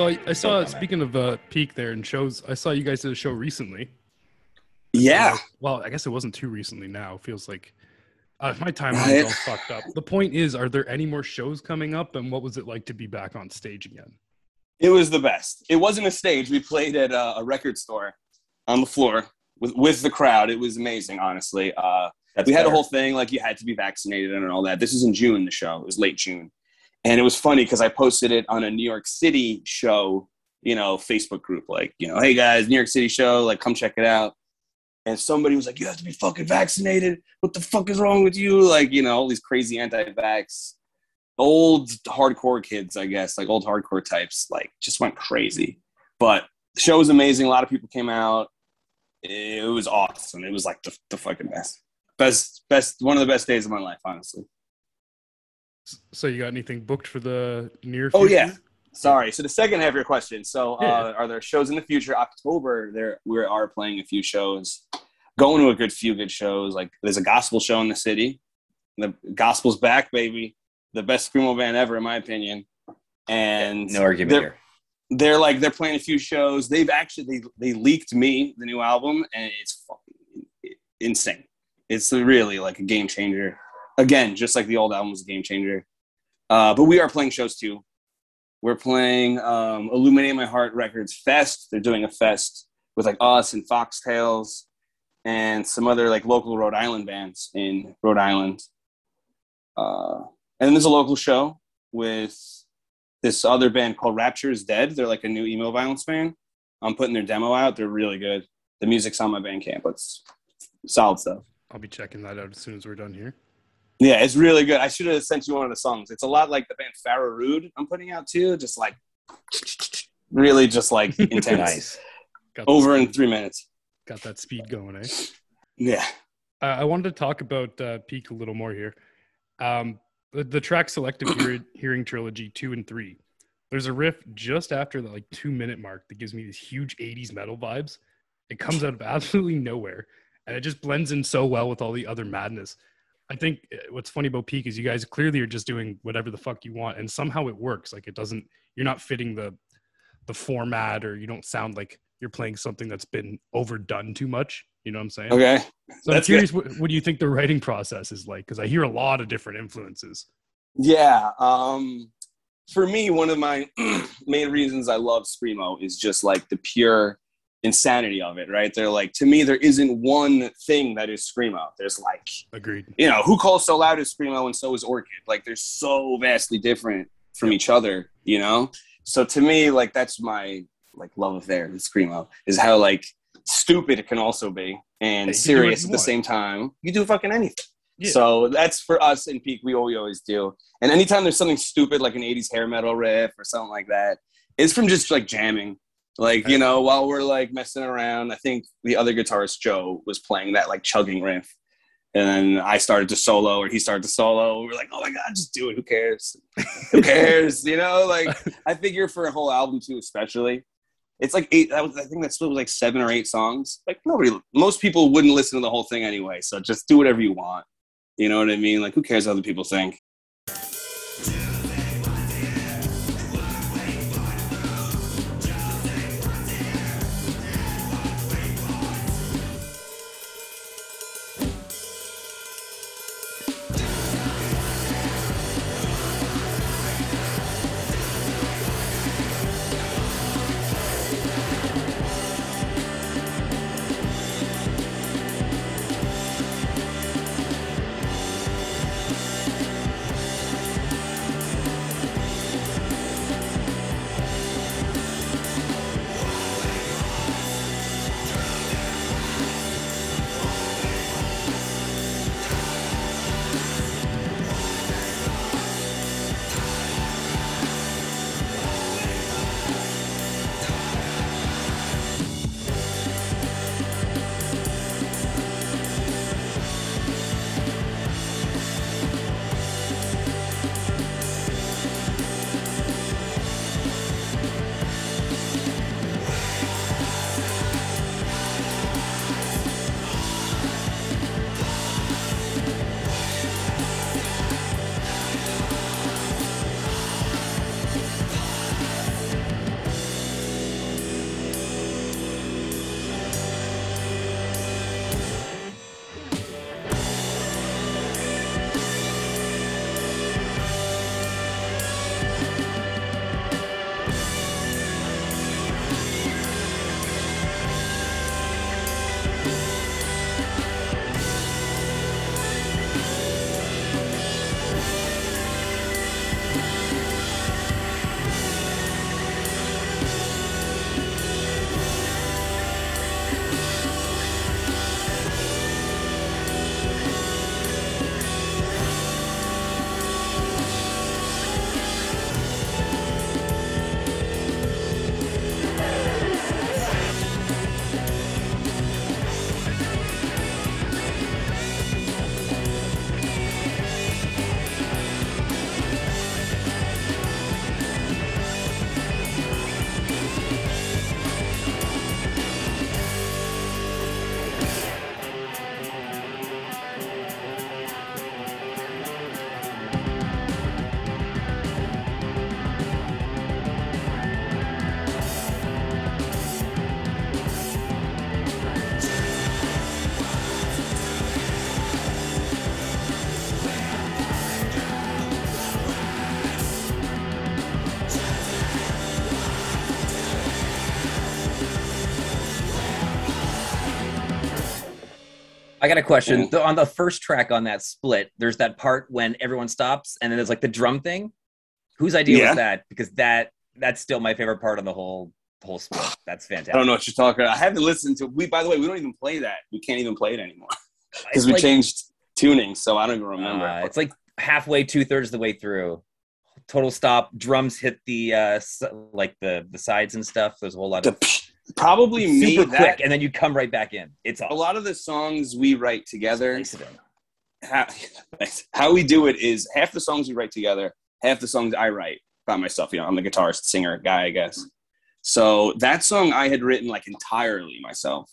So I, I saw. Speaking of uh, peak there and shows, I saw you guys did a show recently. Yeah. Well, I guess it wasn't too recently. Now it feels like uh, my timeline's all fucked up. The point is, are there any more shows coming up? And what was it like to be back on stage again? It was the best. It wasn't a stage. We played at a, a record store on the floor, with with the crowd. It was amazing, honestly. Uh, we had a whole thing like you had to be vaccinated and all that. This is in June. The show it was late June, and it was funny because I posted it on a New York City show, you know, Facebook group, like you know, hey guys, New York City show, like come check it out. And somebody was like, "You have to be fucking vaccinated. What the fuck is wrong with you?" Like you know, all these crazy anti-vax, old hardcore kids, I guess, like old hardcore types, like just went crazy. But the show was amazing. A lot of people came out. It was awesome. It was like the, the fucking best best best one of the best days of my life honestly So you got anything booked for the near? oh yeah sorry so the second half of your question so Yeah. uh, are there shows in the future october there we are playing a few shows going to a good few good shows like there's a gospel show in the city the gospel's back baby the best screamo band ever in my opinion and No argument they're- here. they're like they're playing a few shows. They've actually they, they leaked me the new album, and it's fucking insane. It's really like a game changer. Again, just like the old album was a game changer. Uh, but we are playing shows too. We're playing um, Illuminate My Heart Records Fest. They're doing a fest with like us and Foxtails and some other like local Rhode Island bands in Rhode Island. Uh, and then there's a local show with this other band called Rapture is Dead. They're like a new emo violence band. I'm putting their demo out. They're really good. The music's on my Bandcamp. It's solid stuff. I'll be checking that out as soon as we're done here. Yeah, it's really good. I should have sent you one of the songs. It's a lot like the band Farrah Rude I'm putting out too. Just like really just like (laughs) intense. Nice. Over in three minutes. Got that speed going, eh? Yeah. Uh, I wanted to talk about uh, Peak a little more here. Um, the, the track Selective (coughs) Hear- Hearing Trilogy 2 and 3. There's a riff just after the like two minute mark that gives me these huge 80s metal vibes. It comes out of absolutely nowhere and it just blends in so well with all the other madness. I think uh, what's funny about Peak is you guys clearly are just doing whatever the fuck you want and somehow it works. Like it doesn't, you're not fitting the the format or you don't sound like you're playing something that's been overdone too much. You know what I'm saying? Okay. So I'm curious, what, what do you think the writing process is like? Because I hear a lot of different influences. Yeah. Um, for me, one of my (clears throat) main reasons I love Screamo is just like the pure insanity of it, right? They're like, to me, there isn't one thing that is Screamo. There's like, Agreed. you know, who calls so loud is Screamo and so is Orchid. Like, they're so vastly different from each other, you know? So to me, like, that's my like love affair with Screamo is how like stupid it can also be and you can do what serious at the want. same time. You do fucking anything. Yeah. So that's for us in peak. We always always do. And anytime there's something stupid like an '80s hair metal riff or something like that, it's from just like jamming. Like you know, while we're like messing around, I think the other guitarist Joe was playing that like chugging riff, and then I started to solo, or he started to solo. We're like, "Oh my god, just do it! Who cares? Who (laughs) cares?" you know, like (laughs) I figure for a whole album too, especially. It's like eight. That was, I think that split was like seven or eight songs. Like nobody, most people wouldn't listen to the whole thing anyway. So just do whatever you want. You know what I mean? Like who cares what other people think? Got a question. Yeah. The- on the first track on that split, there's that part when everyone stops and then there's like the drum thing. Whose idea Yeah. was that? Because that that's still my favorite part of the whole whole split. (sighs) That's fantastic. I don't know what you're talking about. I haven't listened to we by the way, we don't even play that. We can't even play it anymore. Because we like, changed tuning, so I don't even remember. uh, it's like halfway, two thirds of the way through. Total stop. Drums hit the uh like the the sides and stuff. There's a whole lot The- probably me super that, and then you come right back in. It's a lot of the songs we write together how, (laughs) how we do it is half the songs we write together, half the songs I write by myself. You know, I'm the guitarist, singer guy, I guess. So that song I had written like entirely myself.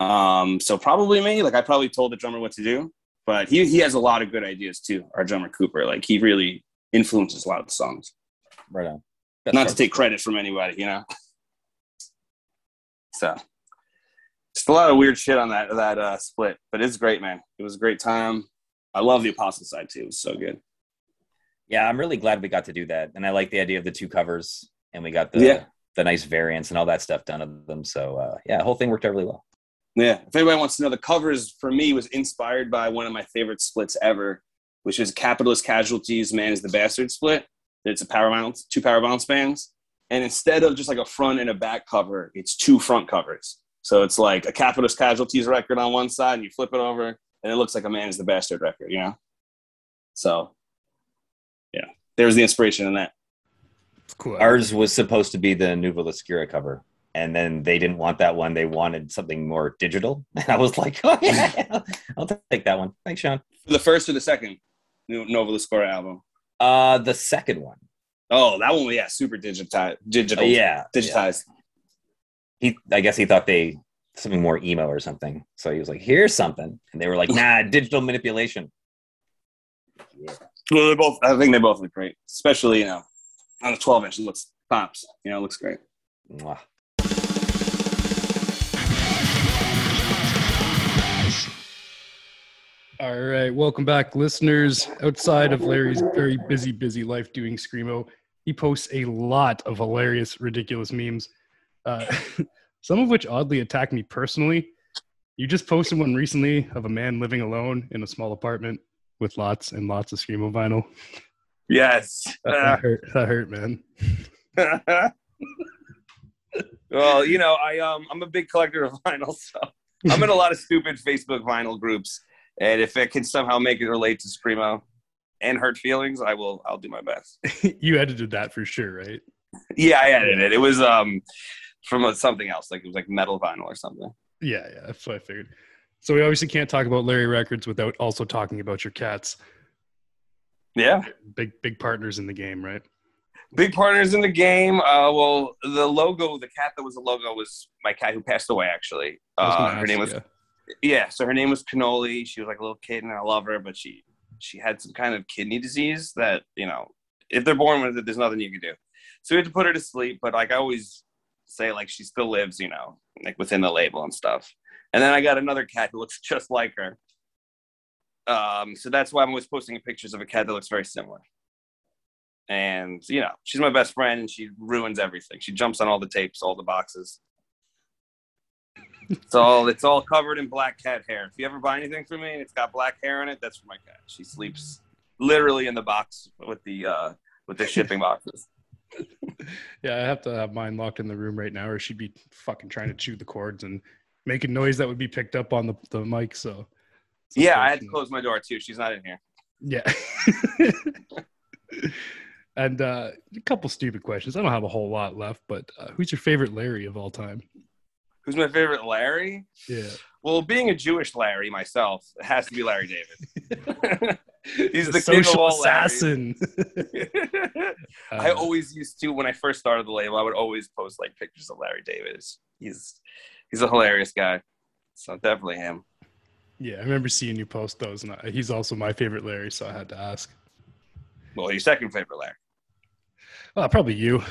Um, so probably me. Like I probably told the drummer what to do, but he he has a lot of good ideas too. Our drummer Cooper, like he really influences a lot of the songs. Right on. Best Not to take credit from anybody, you know. (laughs) So just a lot of weird shit on that that uh, split, but it's great, man. It was a great time. I love the Apostle side too. It was so good. Yeah, I'm really glad we got to do that, and I like the idea of the two covers, and we got the Yeah. the nice variants and all that stuff done of them. So uh, yeah, the whole thing worked out really well. Yeah. If anybody wants to know, the covers for me was inspired by one of my favorite splits ever, which is Capitalist Casualties Man is the Bastard split. It's a powerviolence, two powerviolence bands. And instead of just like a front and a back cover, it's two front covers. So it's like a Capitalist Casualties record on one side, and you flip it over, and it looks like a Man is the Bastard record, you know? So, yeah, there's the inspiration in that. Cool. Ours was supposed to be the Nuva Oscura cover, and then they didn't want that one. They wanted something more digital, (laughs) and I was like, "Oh yeah, (laughs) I'll take that one." Thanks, Sean. The first or the second new Nova Score album? Uh, the second one. Oh, that one, yeah, super digitized. Digital. yeah, yeah. Digitized. He, I guess he thought they something more emo or something. So he was like, "Here's something," and they were like, "Nah, (laughs) digital manipulation." Well, they both. I think they both look great, especially you know on a 12 inch. It looks pops. You know, it looks great. Mwah. All right, welcome back, listeners. Outside of Larry's very busy, busy life doing screamo, he posts a lot of hilarious, ridiculous memes. Uh, (laughs) some of which oddly attack me personally. You just posted one recently of a man living alone in a small apartment with lots and lots of screamo vinyl. Yes. That, that hurt. That hurt, man. (laughs) well, you know, I um, I'm a big collector of (laughs) vinyl, so I'm in a lot of stupid Facebook vinyl groups, and if it can somehow make it relate to screamo and hurt feelings, I will. I'll do my best. (laughs) you edited that for sure, right? Yeah, I edited it. It was um from something else, like it was like metal vinyl or something. Yeah, yeah, that's what I figured. So we obviously can't talk about Larry Records without also talking about your cats. Yeah. Big, big partners in the game, right? big partners in the game. Uh, well, the logo, the cat that was the logo was my cat who passed away. Actually, uh, her name was yeah. Yeah. So her name was Cannoli. She was like a little kid, and I love her, but she she had some kind of kidney disease that you know, if they're born with it, there's nothing you can do. So we had to put her to sleep. But like I always say, like she still lives, you know, like within the label and stuff. And then I got another cat who looks (laughs) just like her. Um, so that's why I'm always posting pictures of a cat that looks very similar and you know she's my best friend and she ruins everything she jumps on all the tapes all the boxes it's all it's all covered in black cat hair if you ever buy anything from me and it's got black hair in it that's for my cat she sleeps literally in the box with the uh with the (laughs) shipping boxes Yeah, I have to have mine locked in the room right now, or she'd be fucking trying to chew the cords and making noise that would be picked up on the, the mic. So, it's yeah i had to close my door too she's not in here Yeah. (laughs) and uh, a couple stupid questions. I don't have a whole lot left, but uh, who's your favorite Larry of all time? Who's my favorite larry Yeah. well being a jewish larry myself it has to be larry david (laughs) he's the, the social assassin. (laughs) I Uh, always used to when I first started the label. I would always post like pictures of Larry David. He's he's a hilarious guy. So definitely him. yeah, I remember seeing you post those, and I, he's also my favorite Larry, so I had to ask. Well, your second favorite Larry. Well, probably you.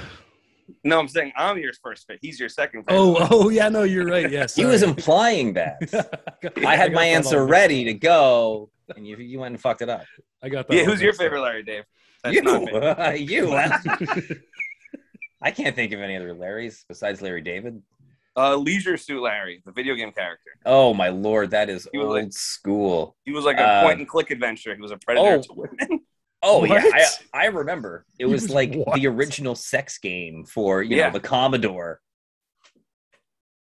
No, I'm saying I'm your first favorite. He's your second favorite. Oh, oh, yeah, no, you're right. Yes, He was implying that. (laughs) I had my answer ready to go, and you you went and fucked it up. I got that. yeah. Who's your mixed favorite Larry Dave? That's you, not me. (laughs) you. (laughs) I can't think of any other Larrys besides Larry David. Uh, Leisure Suit Larry, the video game character. Oh my lord, that is old like- school. He was like a Uh, point and click adventure. He was a predator oh. to women. Oh yeah, I, I remember. It was was like what? the original sex game for you Yeah. know the Commodore.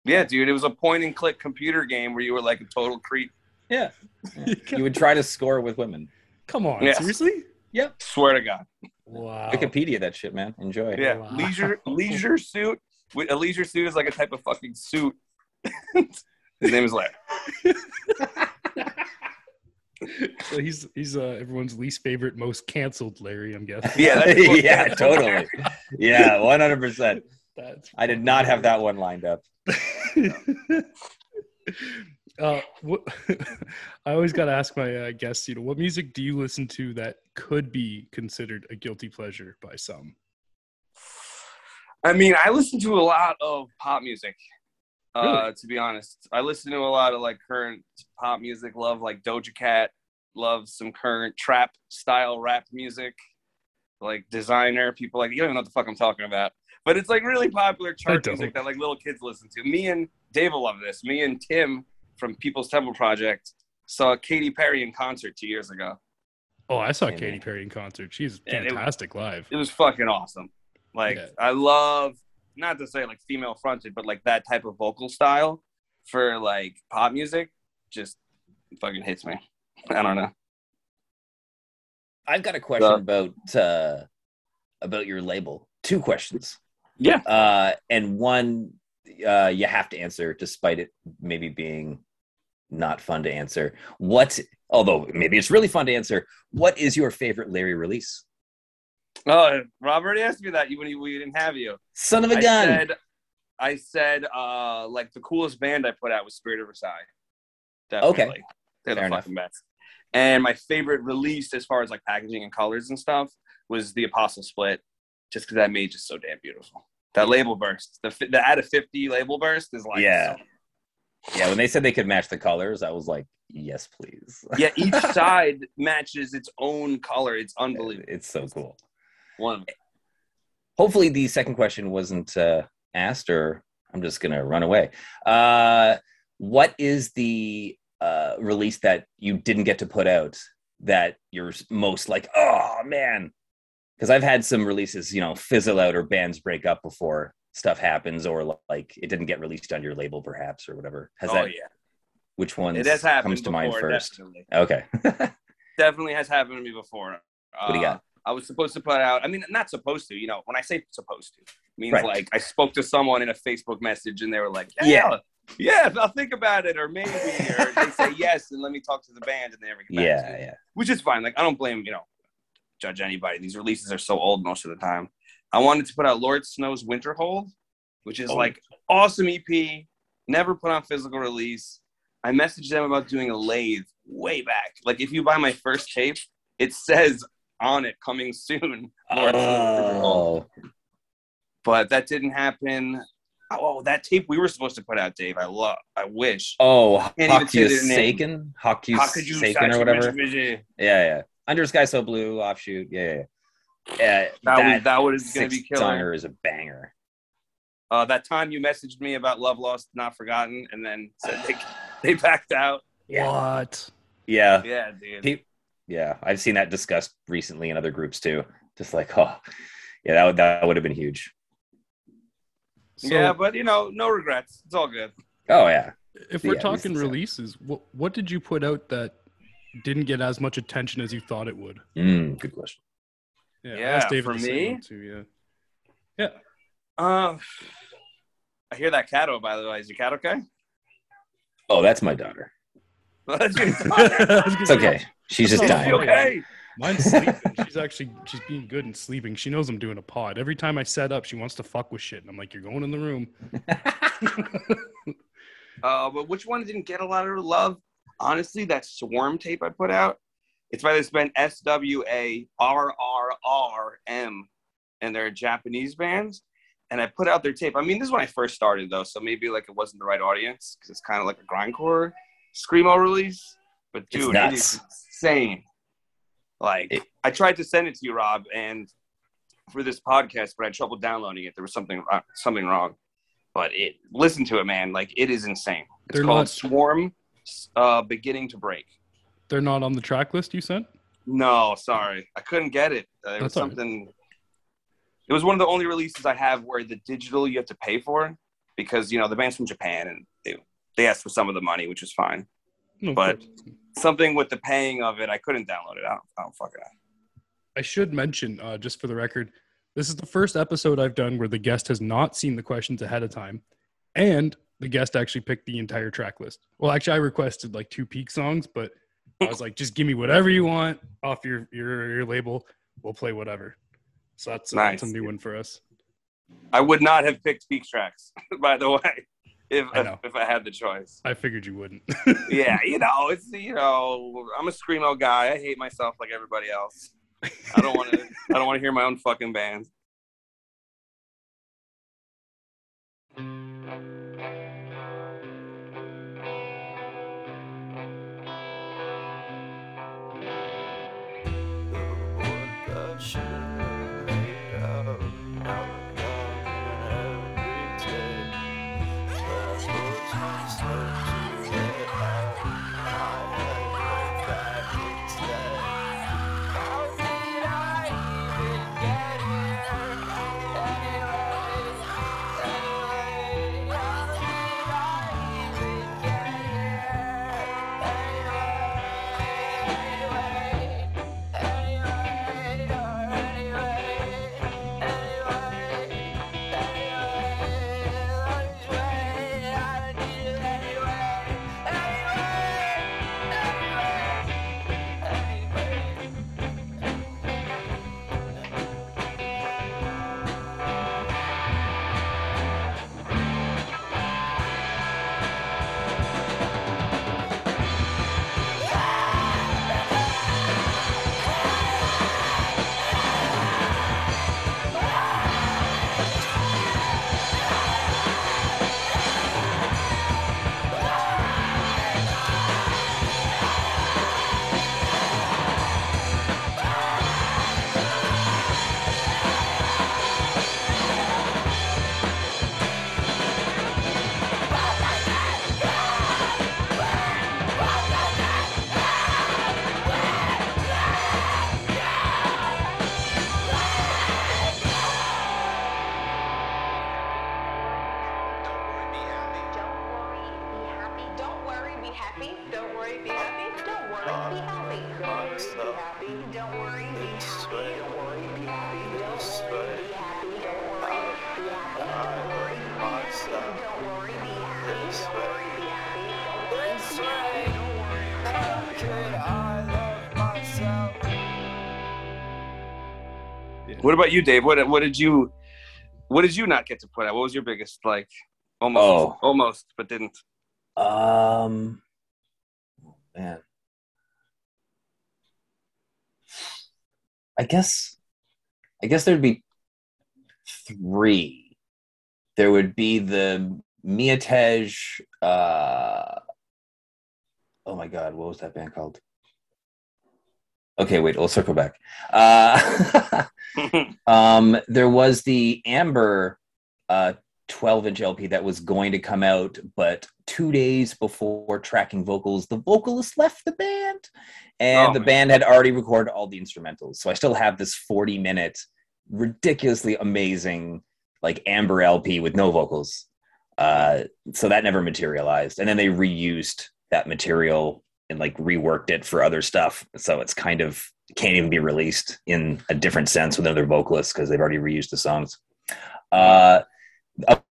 yeah, dude, it was a point and click computer game where you were like a total creep. Yeah, (laughs) you would try to score with women. Come on, Yeah. seriously? Yep. Swear to God. Wow. Wikipedia that shit, man. Enjoy. Yeah, Wow. leisure (laughs) leisure suit. A leisure suit is like a type of fucking suit. (laughs) His name is Larry. So he's he's uh, everyone's least favorite, most canceled Larry. I'm guessing. Yeah, (laughs) yeah, totally. Yeah, one hundred percent. That's I did not have that one lined up. (laughs) uh, what, (laughs) I always got to ask my uh, guests, you know, what music do you listen to that could be considered a guilty pleasure by some? I mean, I listen to a lot of pop music. Uh, to be honest, I listen to a lot of like current pop music. Love like Doja Cat. Love some current trap style rap music. Like designer people like you don't even know what the fuck I'm talking about. But it's like really popular chart music that like little kids listen to. Me and Dave will love this. Me and Tim from People's Temple Project saw Katy Perry in concert two years ago. Oh, I saw Yeah, Katy. Perry in concert. She's Yeah, it- fantastic live. it was fucking awesome. Like Yeah. I love not to say like female fronted, but like that type of vocal style for like pop music just fucking hits me. (laughs) I don't know. I've got a question Uh, about uh, about your label. Two questions. Yeah. Uh, and one uh, you have to answer, despite it maybe being not fun to answer. What? Although maybe it's really fun to answer. What is your favorite Larry release? Oh, Robert asked me that when he, we didn't have you. Son of a I gun. said, I said, uh, like the coolest band I put out was Spirit of Versailles. Definitely. Okay. They're the Fair enough. fucking best. And my favorite release, as far as like packaging and colors and stuff, was the Apostle Split, just because that made just so damn beautiful. That label burst, the the out of fifty label burst is like Yeah. so- yeah, when they said they could match the colors, I was like, yes, please. yeah. Each (laughs) side matches its own color. It's unbelievable. It's so cool. One. hopefully the second question wasn't uh, asked or i'm just gonna run away uh, what is the uh, release that you didn't get to put out that you're most like oh man because i've had some releases you know fizzle out or bands break up before stuff happens or like it didn't get released on your label perhaps or whatever has oh that yeah, which one it has happened comes to mind first Definitely. okay (laughs) definitely has happened to me before. What do you got? I was supposed to put out. I mean, not supposed to. You know, when I say supposed to, means Right. like I spoke to someone in a Facebook message, and they were like, Yeah. "Yeah, yeah, I'll think about it," or maybe, or they say (laughs) yes, and let me talk to the band, and they never get back to yeah me. yeah which is fine. Like I don't blame you know, judge anybody. These releases are so old most of the time. I wanted to put out Lord Snow's Winterhold, which is Oh. like awesome EP. Never put on physical release. I messaged them about doing a lathe way back. Like if you buy my first tape, it says on it coming (laughs) soon. Lord Snow's Winterhold. oh But that didn't happen. Oh, that tape we were supposed to put out, Dave. I love. I wish. oh Can't even say Haku's their name. Saken Haku's How could you Saken or whatever Yeah, yeah. Under Sky So Blue, offshoot. Yeah, yeah. yeah. Uh, was, that was going to be sixth killer. song is a banger. Uh, that time you messaged me about Love Lost, Not Forgotten, and then said they, they backed out. Yeah. What? Yeah, Yeah, dude. Pe- yeah. I've seen that discussed recently in other groups too. Just like, oh, yeah, that would that would have been huge. So yeah, but you know, no regrets. It's all good. Oh yeah, if we're at least talking releases, what what did you put out that didn't get as much attention as you thought it would? mm, good question. Yeah, Yeah, asked David for me? too, yeah. Yeah. Uh, I hear that cat. Oh, by the way, is your cat okay? Oh, that's my daughter. (laughs) That's your (laughs) It's okay. She's just dying. okay? Mine's sleeping. she's actually she's being good and sleeping. She knows I'm doing a pod. Every time I set up, she wants to fuck with shit, and I'm like, "You're going in the room." (laughs) Uh, but which one didn't get a lot of love? Honestly, that SWARRRM tape I put out. It's by this band S W A R R R M, and they're a Japanese bands. And I put out their tape. I mean, this is when I first started though, so maybe like it wasn't the right audience because it's kind of like a grindcore screamo release. But dude, it nuts. is insane. Like It- I tried to send it to you, Rob, and for this podcast, but I had trouble downloading it. There was something wrong- something wrong. but it listen to it, man. Like it is insane. It's called not- SWARRRM, uh, beginning to break. They're not on the track list you sent. No, sorry, I couldn't get it. Uh, it was all right. something. It was one of the only releases I have where the digital you have to pay for because you know the band's from Japan and they they asked for some of the money, which was fine. No, But- course. Something with the paying of it, I couldn't download it. I don't, I don't fucking know. I should mention, uh, just for the record, this is the first episode I've done where the guest has not seen the questions ahead of time, and the guest actually picked the entire track list. Well, actually, I requested like two peak songs, but I was like, just give me whatever you want off your your, your label. We'll play whatever. So that's, Nice. that's a new one for us. I would not have picked Peak Tracks, (laughs) by the way, if I if I had the choice. I figured you wouldn't. (laughs) yeah, (laughs) you know, it's you know, I'm a screamo guy. I hate myself like everybody else. I don't want to. I don't want to hear my own fucking band. Worry, be happy. Don't worry, be happy. Don't worry, be happy. Don't worry, be happy. Don't worry, be happy. Don't worry, be happy. Don't worry, be happy. Don't worry, be happy. Don't worry, be happy. Don't worry, be happy. Don't worry, be happy. Don't worry, be happy. What about you, Dave? What what did you what did you not get to put out? What was your biggest like almost Oh. almost but didn't? Um, man, I guess, I guess there'd be three. There would be the Miatej. Uh, oh my God, what was that band called? Okay, wait, we'll circle back. Uh, (laughs) (laughs) um, there was the Amber uh, 12 inch LP that was going to come out, but two days before tracking vocals, the vocalist left the band, and Oh, the man. band had already recorded all the instrumentals. So I still have this 40 minute, ridiculously amazing, like Amber LP with no vocals. Uh, so that never materialized. And then they reused that material and like reworked it for other stuff. So it's kind of can't even be released in a different sense with another vocalist because they've already reused the songs. Uh,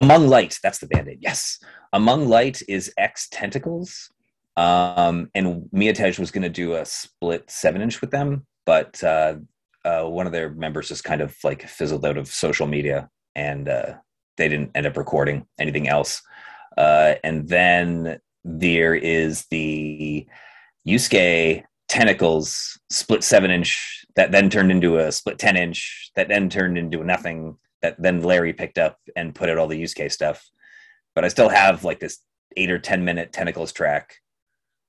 Among Light, that's the band. Yes. Among Light is X Tentacles. Um, and Miatej was going to do a split seven inch with them, but uh, uh, one of their members just kind of like fizzled out of social media and uh, they didn't end up recording anything else. Uh, and then there is the Yusuke Tentacles split seven inch that then turned into a split 10 inch that then turned into a nothing that then Larry picked up and put out all the Yusuke stuff. But I still have like this eight or 10 minute Tentacles track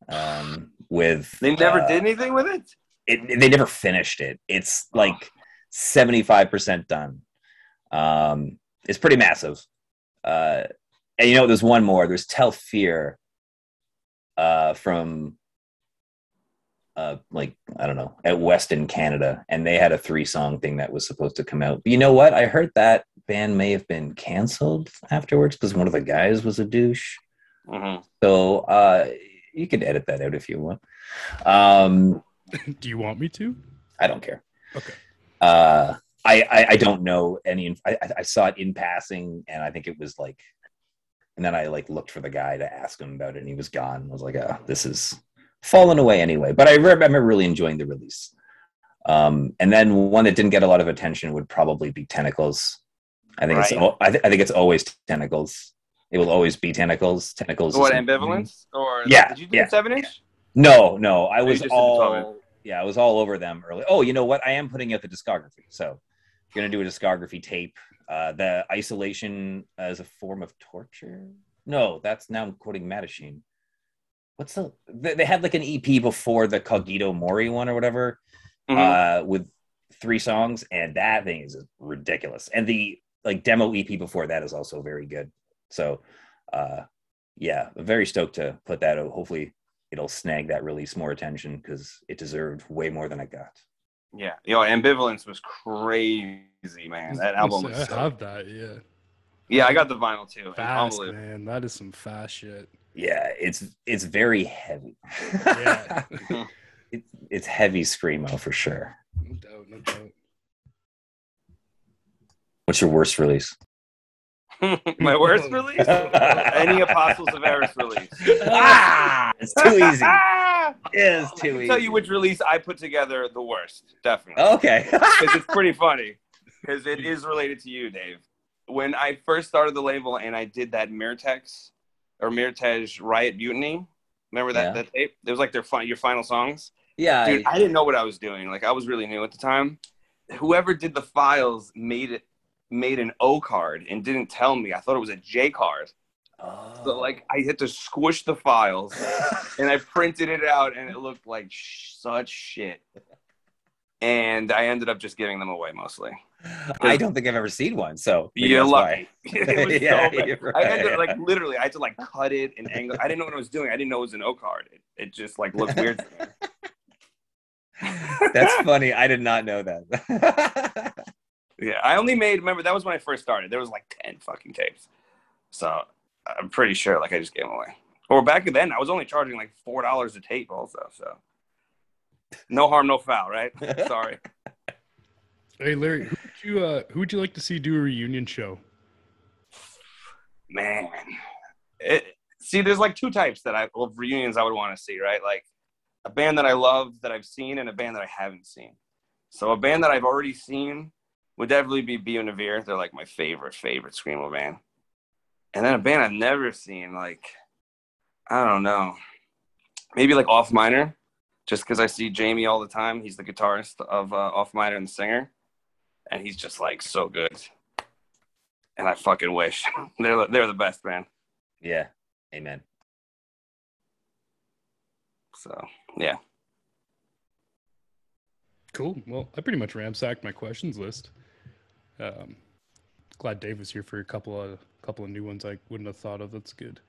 um, with. They never uh, did anything with it? it, they never finished it. It's like seventy five percent done. Um, it's pretty massive. Uh, and you know, there's one more. There's Tell Fear uh, from uh, like I don't know at Weston, Canada, and they had a three song thing that was supposed to come out. But you know what? I heard that band may have been canceled afterwards because one of the guys was a douche. Mhm. So uh, you could edit that out if you want. Um, (laughs) Do you want me to? I don't care. Okay. Uh, I, I I don't know any. I, I- I saw it in passing, and I think it was like, and then I like looked for the guy to ask him about it, and he was gone. I was like, oh, this is falling away anyway. But I remember really enjoying the release. Um, and then one that didn't get a lot of attention would probably be Tentacles. I think it's Right. al- I, th- I think it's always Tentacles. It will always be Tentacles. Tentacles. What ambivalence? Or Yeah, Did you do yeah. seven inch? No, no, I was just did the twelve all yeah, I was all over them early. Oh, you know what? I am putting out the discography, so gonna do a discography tape. Uh, the isolation as a form of torture. No, that's now I'm quoting Mattachine. What's the? They, they had like an EP before the Cogito Mori one or whatever, Mhm. uh, with three songs, and that thing is ridiculous. And the like demo EP before that is also very good. So, uh, yeah, very stoked to put that out. Hopefully, it'll snag that release more attention because it deserved way more than it got. Yeah, yo, ambivalence was crazy, man. That album (laughs) was. I so- have that. Yeah. yeah, I got the vinyl too. Fast, man. That is some fast shit. Yeah, it's it's very heavy. Yeah. (laughs) it's it's heavy screamo for sure. No doubt. No doubt. What's your worst release? (laughs) My worst release? (laughs) Any Apostles of Eris release. ah, it's too easy. Ah! It's I too can easy. tell you which release I put together the worst, definitely. Okay. Because it's pretty funny. Because it is related to you, Dave. When I first started the label and I did that Mirtex or Mirtej Riot Mutiny, remember that, Yeah. that tape? It was like their fi- your final songs. yeah. Dude, I- I didn't know what I was doing. Like I was really new at the time. Whoever did the files made it made an O card and didn't tell me. I thought it was a J card. oh. So like I had to squish the files (laughs) and I printed it out and it looked like sh- such shit. And I ended up just giving them away mostly. I don't think I've ever seen one. So You're lucky. why. (laughs) it was (laughs) Yeah, so you're I ended right. like literally I had to like cut it and angle. I didn't know what I was doing. I didn't know it was an O card. It, it just like looked weird. (laughs) That's funny. I did not know that. Yeah, I only made. Remember that was when I first started. There was like ten fucking tapes, so I'm pretty sure like I just gave them away. Or back then, I was only charging like four dollars a tape, also. So no harm, no foul, right? Sorry. Hey, Larry, who would you uh, who would you like to see do a reunion show? man. It, see, there's like two types that I of reunions I would want to see, right? Like a band that I love that I've seen, and a band that I haven't seen. So a band that I've already seen would definitely be Navir. They're like my favorite, favorite screamo band. And then a band I've never seen, like I don't know, maybe like Off Minor, just because I see Jamie all the time. He's the guitarist of uh, Off Minor and the singer, and he's just like so good. And I fucking wish (laughs) they're they're the best, man. yeah. Amen. So yeah, Cool. Well, I pretty much ransacked my questions list. Um, glad Dave was here for a couple of couple of new ones I wouldn't have thought of. That's good.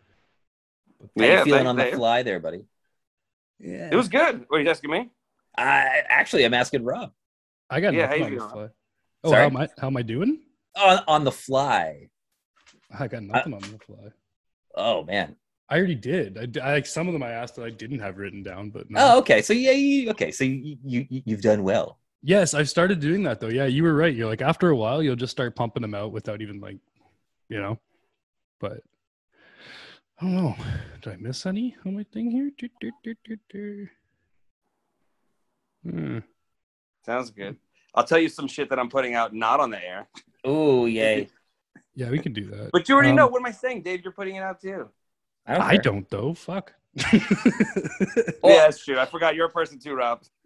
How yeah. you feeling they- on the they- fly there, buddy? Yeah. It was good. What are you asking me? I actually, I'm asking Rob. I got Yeah, nothing on the feeling? fly. Oh, Sorry? how am I? How am I doing? On, on the fly. I got nothing on the fly. Oh man. I already did. I like some of them I asked that I didn't have written down, but no. Oh, okay. So yeah, you, okay. So you, you you- you've done well. yes, I've started doing that though. Yeah, you were right. You're like after a while, you'll just start pumping them out without even like, you know. But I don't know. Did I miss any on my thing here? Do, do, do, do, do. Hmm. Sounds good. I'll tell you some shit that I'm putting out not on the air. Oh yay! (laughs) Yeah, we can do that. But you already Um, know. What am I saying, Dave? You're putting it out too. I don't. I don't though. Fuck. (laughs) yeah, that's true. I forgot you're a person too, Rob. (laughs)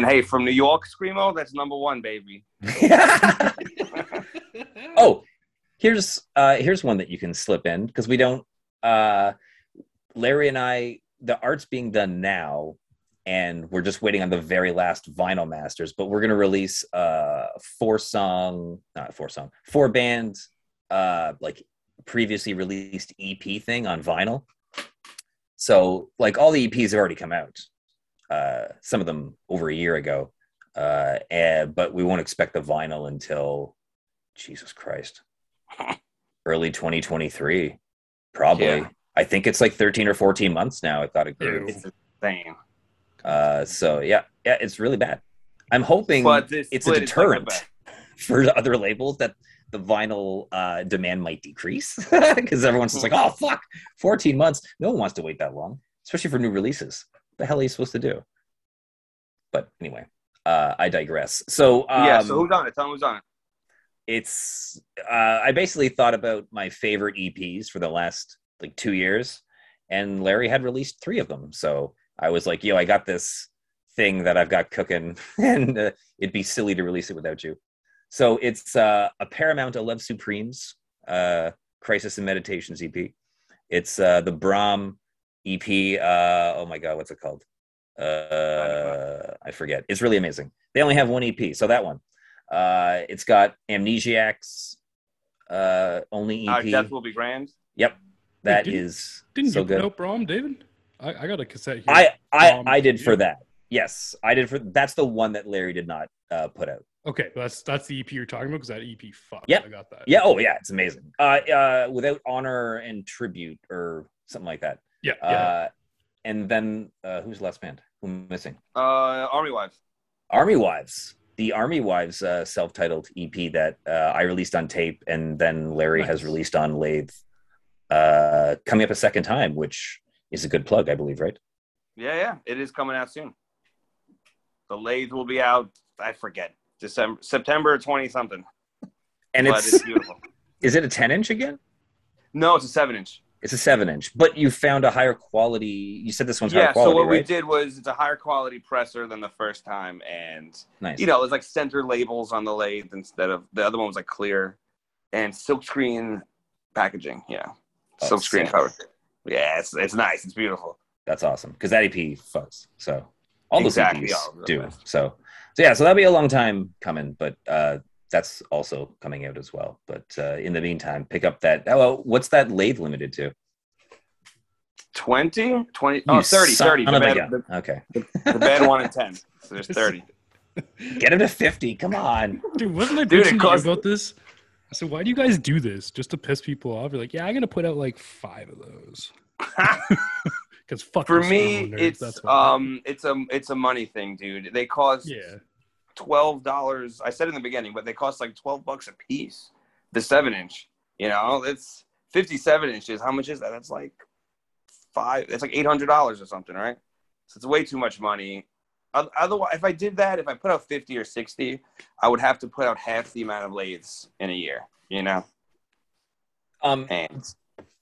And hey, from New York, Screamo, that's number one, baby. (laughs) (laughs) oh, here's uh here's one that you can slip in because we don't uh Larry and I the art's being done now and we're just waiting on the very last vinyl masters, but we're gonna release uh four song not four song, four band uh like previously released EP thing on vinyl. So like all the EPs have already come out. Uh some of them over a year ago. Uh and but we won't expect the vinyl until Jesus Christ. (laughs) Early 2023, probably. Yeah. I think it's like 13 or 14 months now. I thought it grew. It's insane. Uh, so yeah, yeah, it's really bad. I'm hoping it's a is like deterrent (laughs) for other labels that the vinyl uh, demand might decrease (laughs) because everyone's just like, oh fuck, 14 months. No one wants to wait that long, especially for new releases. The hell are you supposed to do? But anyway, uh, I digress. So um, yeah, so who's on it? Tell me who's on it. it's uh, I basically thought about my favorite EPs for the last like two years, and Larry had released three of them. So I was like, "Yo, I got this thing that I've got cooking, (laughs) and uh, it'd be silly to release it without you." So it's uh, a Paramount I Love Supremes uh, Crisis and Meditations EP. It's uh, the Brahm EP. Uh, oh my god, what's it called? Uh, I forget. It's really amazing. They only have one EP, so that one. Uh, it's got Amnesiacs uh, only Our EP. Death Will Be Grand. Yep, that didn't- is Didn't so you good. out Brom, David? I, I got a cassette here. I I I did for yeah. that. Yes, I did for. That's the one that Larry did not uh, put out. okay, that's that's the EP you're talking about because that EP fuck. Yep. I got that. Yeah. Oh yeah, it's amazing. Uh, uh, without honor and tribute or something like that. Yeah, yeah. Uh, and then uh, who's the last band? Who am I missing? Uh, Army Wives. Army Wives. The Army Wives uh, self-titled EP that uh, I released on tape, and then Larry has released on Lathe, uh, coming up a second time, which is a good plug, I believe, right? Yeah, yeah, it is coming out soon. The Lathe will be out. I forget December, September twenty something. And but it's, it's beautiful. (laughs) is it a 10 inch again? No, it's a seven inch. It's a seven inch, but you found a higher quality. You said this one's Yeah. higher quality, so what we did was it's a higher quality presser than the first time, and nice. you know, there's like center labels on the lathe instead of the other one was like clear and silkscreen packaging. Yeah, Oh, silkscreen sick. cover. Yeah, it's it's nice. It's beautiful. That's awesome because that EP fucks. So all those Exactly, EPs all do. So so yeah, so that'll be a long time coming, but uh, that's also coming out as well. But uh, in the meantime, pick up that. Oh, well, what's that lathe limited to? 20, 20, oh, 30, 30. The a bad, the, Okay, the bad one and 10. So there's (laughs) 30. get him to fifty. Come on. Dude, wasn't I Dude, bitching cost- about this? I said, why do you guys do this just to piss people off? You're like, yeah, I'm gonna put out like five of those. (laughs) (laughs) Because fuck For me, it's um, it's a it's a money thing, dude. They cost yeah, twelve dollars. I said in the beginning, but they cost like twelve bucks a piece. The seven inch, you know, it's fifty-seven inches. How much is that? That's like five. It's like eight hundred dollars or something, right? So it's way too much money. Otherwise, if I did that, if I put out fifty or sixty, I would have to put out half the amount of lathes in a year. You know, Um, and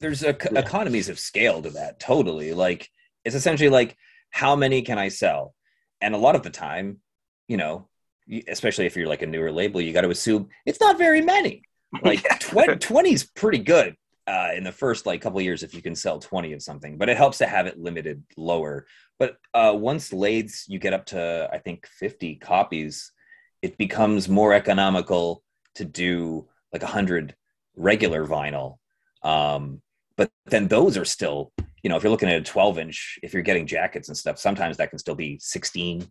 there's a, economies of scale to that totally like it's essentially like how many can i sell and a lot of the time you know especially if you're like a newer label you got to assume it's not very many like (laughs) Yeah. 20, 20 is pretty good uh, in the first like couple of years if you can sell 20 of something but it helps to have it limited lower but uh, once lathes you get up to i think 50 copies it becomes more economical to do like 100 regular vinyl um, but then those are still you know if you're looking at a 12 inch if you're getting jackets and stuff sometimes that can still be 16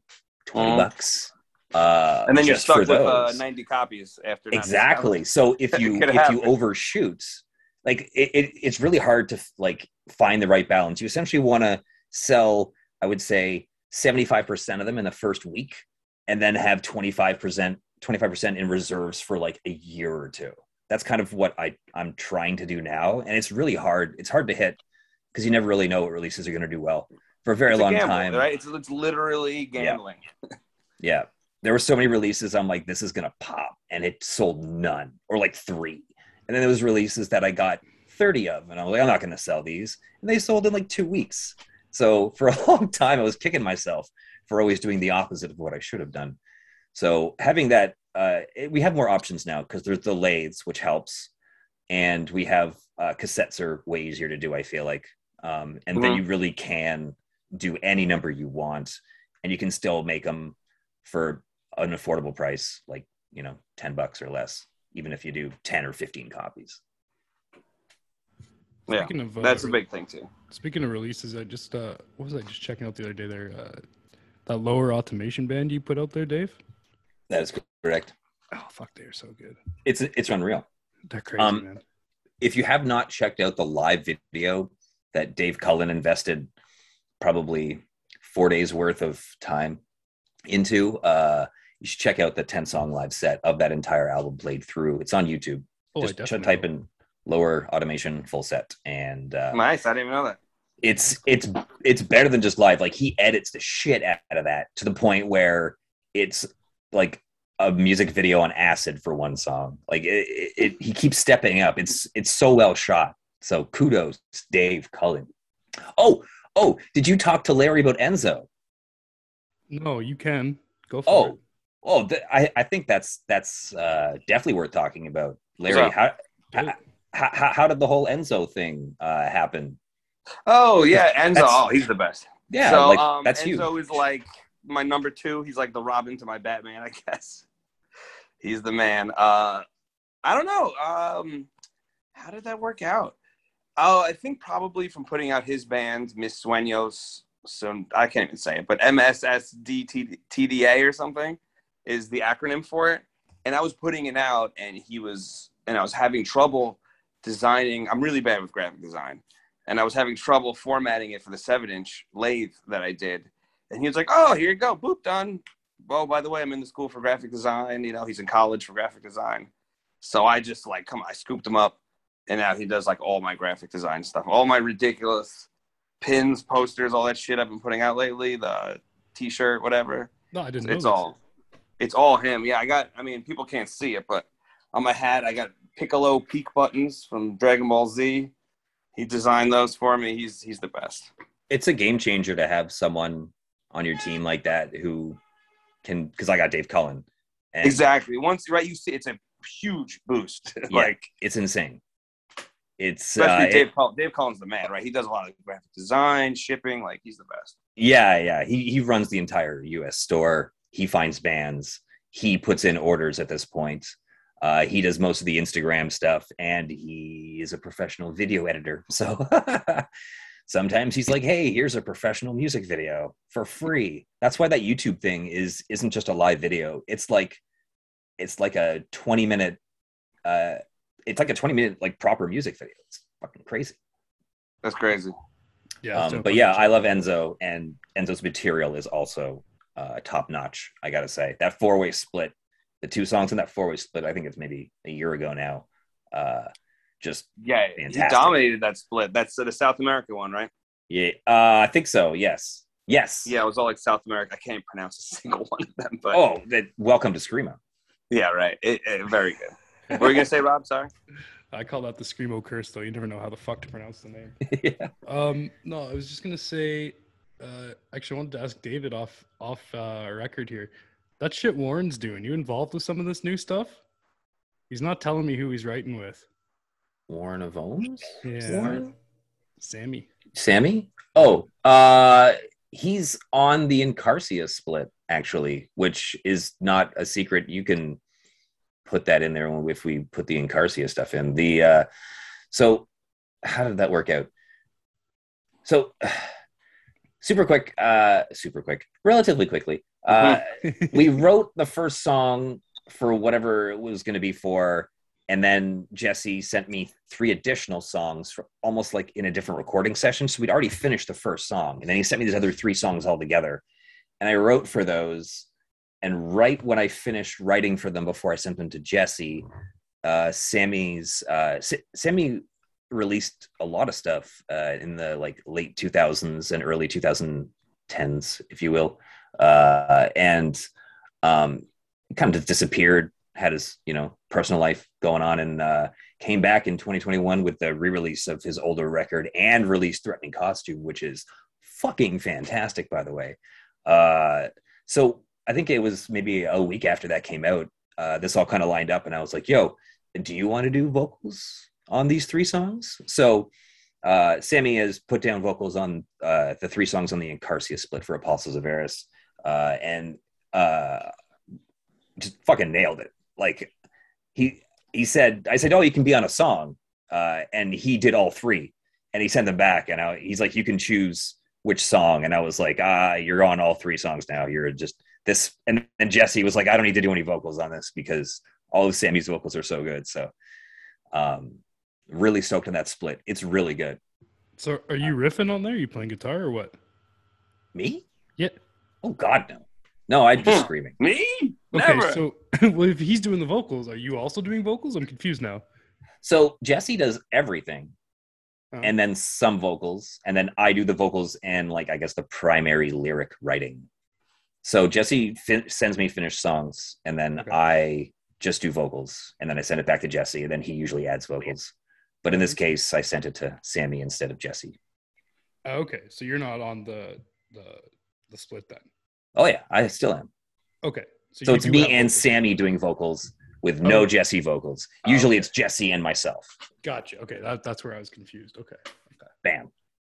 20 Mhm. bucks uh and then you're stuck with uh, ninety copies after. exactly so if (laughs) you if you happen. overshoot like it, it it's really hard to like find the right balance you essentially want to sell i would say 75% of them in the first week and then have 25% 25% in reserves for like a year or two that's kind of what i i'm trying to do now and it's really hard it's hard to hit because you never really know what releases are going to do well for a very It's a long gamble, time right? It's it's literally gambling. (laughs) yeah. There were so many releases. I'm like, this is gonna pop, and it sold none or like three. And then there was releases that I got 30 of, and I'm like, I'm not gonna sell these, and they sold in like two weeks. So (laughs) for a long time, I was kicking myself for always doing the opposite of what I should have done. So having that, uh, it- we have more options now because there's the lathes, which helps, and we have uh, cassettes are way easier to do. I feel like, um, and then Mhm. you really can do any number you want, and you can still make them for an affordable price, like you know, ten bucks or less, even if you do ten or fifteen copies. Yeah, Speaking of, uh, that's a big thing too. Speaking of releases, I just uh, what was I just checking out the other day there? Uh, that lower automation band you put out there, Dave. That is correct. Oh fuck, they're so good. It's it's unreal. They're crazy, Um, man. if you have not checked out the live video that Dave Cullen invested probably four days worth of time into, uh, you should check out the 10 song live set of that entire album played through. It's on YouTube. Oh, Just ch- type will. in lower automation full set and uh, Nice. I didn't even know that. it's it's it's better than just live like he edits the shit out of that to the point where it's like a music video on acid for one song like it, it, it he keeps stepping up it's it's so well shot so kudos dave cullen oh oh did you talk to larry about enzo No, you can go for oh it. Oh th- I, I think that's that's uh definitely worth talking about larry how, how how how did the whole enzo thing uh happen Oh yeah, Enzo. Oh, he's the best. yeah so like um, that's Enzo is like my number two. He's like the Robin to my Batman, I (laughs) guess. He's the man. Uh, I don't know. Um, how did that work out? Oh, I think probably from putting out his band, Miss Sueños. So I can't even say it, but MSSDTDA or something is the acronym for it. And I was putting it out, and he was, and I was having trouble designing. I'm really bad with graphic design and I was having trouble formatting it for the seven inch lathe that I did. And he was like, "Oh, here you go, boop, done." Well, by the way, I'm in the school for graphic design. You know, he's in college for graphic design. So I just like, come, on, I scooped him up, and now he does like all my graphic design stuff, all my ridiculous pins, posters, all that shit I've been putting out lately, the T-shirt, whatever. No, I didn't. It's, know it's this. all, it's all him. Yeah, I got. I mean, people can't see it, but on my hat, I got Piccolo peak buttons from Dragon Ball Z. He designed those for me. He's he's the best. it's a game changer to have someone on your team like that who can because I got Dave Cullen. And Exactly. Once right, you see, it's a huge boost. (laughs) Yeah. like It's insane. It's especially uh, Dave. it- Dave Cullen's the man, right? He does a lot of graphic design, shipping. Like he's the best. yeah, yeah. He he runs the entire US store. He finds bands. He puts in orders at this point. Uh, he does most of the Instagram stuff, and he is a professional video editor. (laughs) So sometimes he's like, "Hey, here's a professional music video for free." That's why that YouTube thing is isn't just a live video. It's like it's like a 20 minute. Uh, it's like a 20 minute like proper music video. It's fucking crazy. That's crazy. Yeah, Um, but yeah, I love Enzo, and Enzo's material is also uh, top notch. I gotta say that four way split, the two songs in that four way split. I think it's maybe a year ago now. Uh, just Yeah, he dominated that split. That's the South America one, right? yeah, uh, I think so. Yes, yes. Yeah, it was all like South America. I can't pronounce a (laughs) single one of them, but Oh, that, welcome to Screamo. yeah, right. It, it- very good. What were you gonna say, Rob? Sorry. (laughs) I call that the screamo curse, though. You never know how the fuck to pronounce the name. (laughs) yeah. Um, no, I was just gonna say. Uh, actually, I wanted to ask David off off uh, record here. That shit Warren's doing. You involved with some of this new stuff? He's not telling me who he's writing with. Warren of Ohms. Yeah, Warren? Sammy. Sammy? Oh, uh, he's on the Incarcia split actually, which is not a secret. You can put that in there if we put the Incarcia stuff in. The uh, so how did that work out? So super quick, uh, super quick, relatively quickly. Uh, (laughs) we wrote the first song for whatever it was going to be for and then jesse sent me three additional songs for almost like in a different recording session so we'd already finished the first song and then he sent me these other three songs all together and i wrote for those and right when i finished writing for them before i sent them to jesse uh, sammy's uh, S- sammy released a lot of stuff uh, in the like late 2000s and early 2010s if you will uh, and um, kind of disappeared, had his you know personal life going on, and uh, came back in 2021 with the re-release of his older record and released "Threatening Costume," which is fucking fantastic, by the way. Uh, so I think it was maybe a week after that came out. Uh, this all kind of lined up, and I was like, "Yo, do you want to do vocals on these three songs?" So uh, Sammy has put down vocals on uh, the three songs on the Incarcia split for Apostles of Eris, uh, and uh, just fucking nailed it. Like he he said, I said, "Oh, you can be on a song," uh, and he did all three, and he sent them back, and I, he's like, "You can choose which song," and I was like, "Ah, you're on all three songs now. You're just this." And and Jesse was like, "I don't need to do any vocals on this because all of Sammy's vocals are so good." So, um, really stoked on that split. It's really good. So are you uh, riffing on there? you playing guitar or what? Me? Yeah. Oh God, no. No, I'm just screaming. Me? Okay, Never. so (laughs) well, if he's doing the vocals, are you also doing vocals? I'm confused now. So Jesse does everything, Oh. and then some vocals, and then I do the vocals and like I guess the primary lyric writing. So Jesse fin- sends me finished songs, and then Okay. I just do vocals, and then I send it back to Jesse, and then he usually adds vocals. But in this case, I sent it to Sammy instead of Jesse. Oh, okay, so you're not on the the the split then. Oh yeah, I still am. Okay, So you it's me and vocals. Sammy doing vocals with no Oh. Jesse vocals. Oh, Usually okay. it's Jesse and myself. Gotcha. Okay, that, that's where I was confused. Okay, okay, Bam.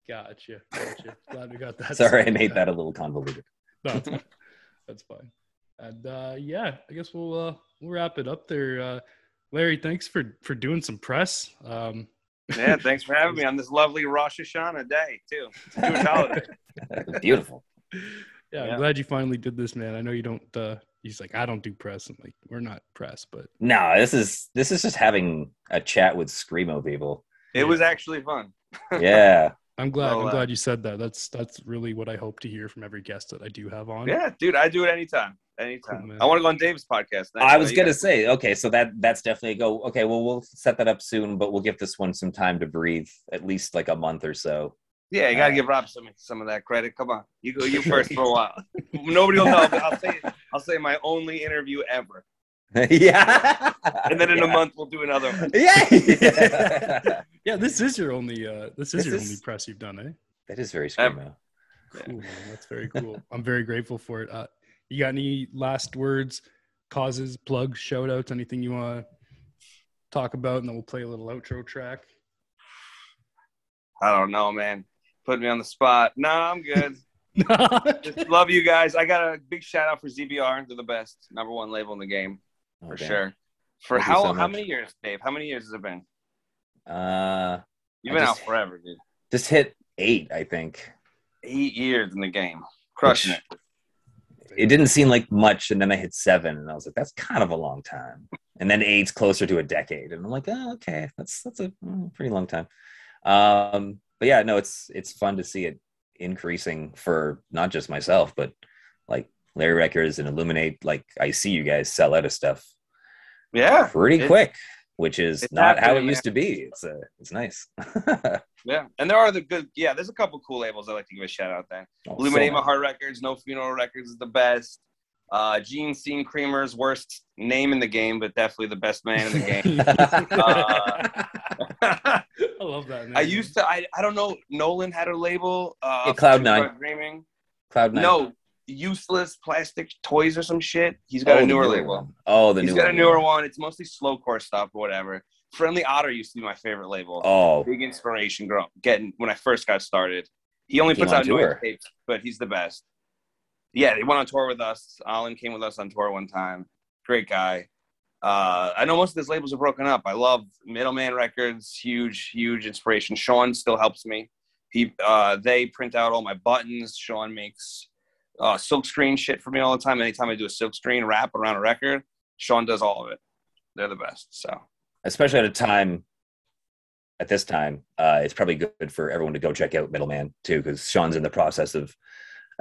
gotcha, gotcha. (laughs) Glad we got that. Sorry, I made out. that a little convoluted. No, that's fine. That's fine. And uh, yeah, I guess we'll uh, we'll wrap it up there. Uh, Larry, thanks for for doing some press. Um, yeah, (laughs) thanks for having me on this lovely Rosh Hashanah day too. It's a Jewish holiday. (laughs) Beautiful. yeah, Yeah. I'm glad you finally did this, man. I know you don't. Uh, he's like, I don't do press. I'm like, we're not press, but No, this is this is just having a chat with screamo people. It was actually fun. (laughs) Yeah, I'm glad. Well, I'm uh, glad you said that. That's that's really what I hope to hear from every guest that I do have on. Yeah, dude, I do it anytime. Anytime. Cool. I want to go on Dave's podcast. next. I was gonna guys- say okay, so that that's definitely a go. Okay, well we'll set that up soon, but we'll give this one some time to breathe, at least like a month or so. Yeah, you gotta Uh, give Rob some some of that credit. Come on, you go you first for a (laughs) while. Nobody will know. But I'll say I'll say my only interview ever, (laughs) yeah, and then in a month we'll do another. one. (laughs) Yeah, Yeah, this is your only. Uh, this is This your is- only press you've done, eh? that is very Ever. screamo. Cool, man. That's very cool. I'm very grateful for it. Uh, you got any last words, causes, plugs, shout outs, anything you want to talk about? And then we'll play a little outro track. I don't know, man. Put me on the spot. No, I'm good. (laughs) Just love you guys. I got a big shout out for ZBR. They're the best number one label in the game Oh, for damn. sure. For Thank how so how many years, Dave? How many years has it been? Uh, You've I been just- out forever, dude. just hit eight, I think. Eight years in the game, crushing Which- it. It didn't seem like much, and then I hit seven, and I was like, "That's kind of a long time." And then eight's closer to a decade, and I'm like, "Oh, okay, that's that's a mm, pretty long time." Um, but yeah, no, it's it's fun to see it increasing for not just myself, but like Larry Records and Illuminate. Like I see you guys sell out of stuff Yeah, pretty It- quick, which is it's not how it happening, used to be. It's uh, it's nice. (laughs) yeah. And there are the good. Yeah, there's a couple cool labels I like to give a shout out. Then Oh, so Illuminate My nice. Heart Records, No Funeral Records is the best. Uh, Gene Scene Creamer's worst name in the game, but definitely the best man in the game. (laughs) Uh, (laughs) I love that. I used to. I, I don't know. Nolan had a label. Uh, Yeah, Cloud Nine. Dreaming. Cloud Nine. No, useless plastic toys or some shit. He's got Oh, a newer newer label. one. Oh, the He's new got a newer one. It's mostly slowcore stuff or whatever. Friendly Otter used to be my favorite label. Oh, Big inspiration growing getting when I first got started. He only puts out tour. tapes, but he's the best. Yeah, he went on tour with us. Alan came with us on tour one time. Great guy. Uh, I know most of his labels are broken up. I love Middleman Records, huge, huge inspiration. Sean still helps me. He, uh, they print out all my buttons. Sean makes uh, silk screen shit for me all the time. Anytime I do a silk screen wrap around a record, Sean does all of it. They're the best. So especially at a time at this time uh, it's probably good for everyone to go check out middleman too because sean's in the process of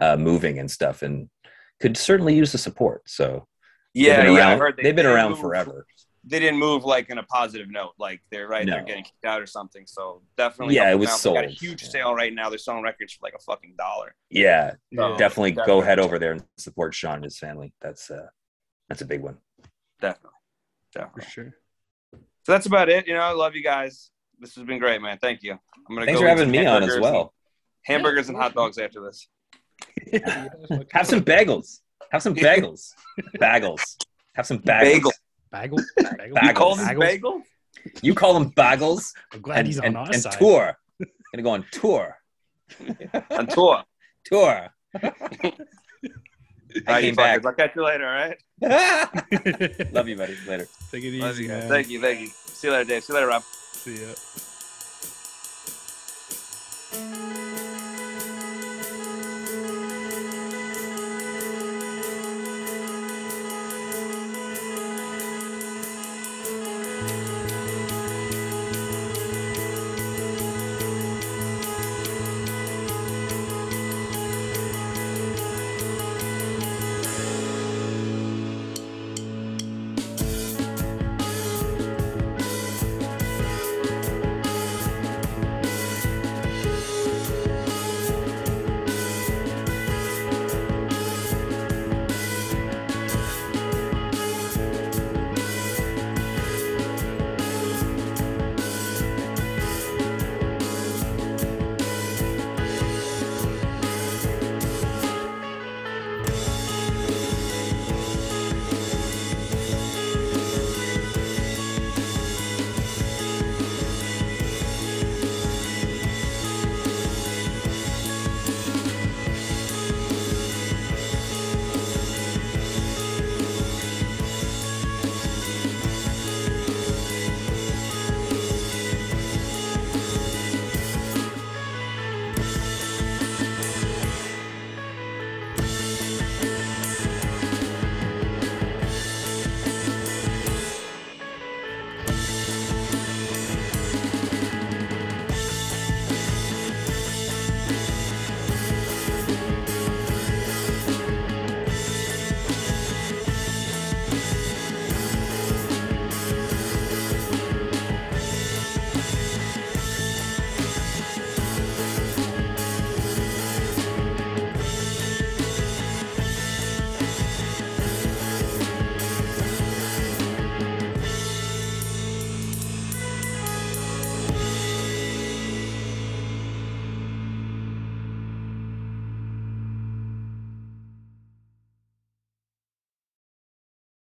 uh, moving and stuff and could certainly use the support so yeah, they've been yeah, around, they, they've been they around forever They didn't move like in a positive note, like they're right, they're getting kicked out or something. So definitely, Yeah, it them was out. They got a sold. huge Yeah. sale right now. They're selling records for like a fucking dollar. yeah So, definitely go head over there and support sean and his family that's uh that's a big one Definitely, for sure. So that's about it. You know, I love you guys. This has been great, man. Thank you. I'm gonna thanks go for having me on as hamburgers well Hamburgers and hot dogs after this. (laughs) Have some (laughs) bagels. Have some bagels. Bagels. Have some bagels. Bagel. Bagel? (laughs) Bagel? bagels? Bagels? You call them bagels. I'm glad and, he's on and, our and side. tour. (laughs) Gonna go on tour. (laughs) on tour. Tour. I right, came back. I'll catch you later, all right? Love you, buddy. Later. Take it easy. man. thank you, thank you. See you later, Dave. See you later, Rob. See ya.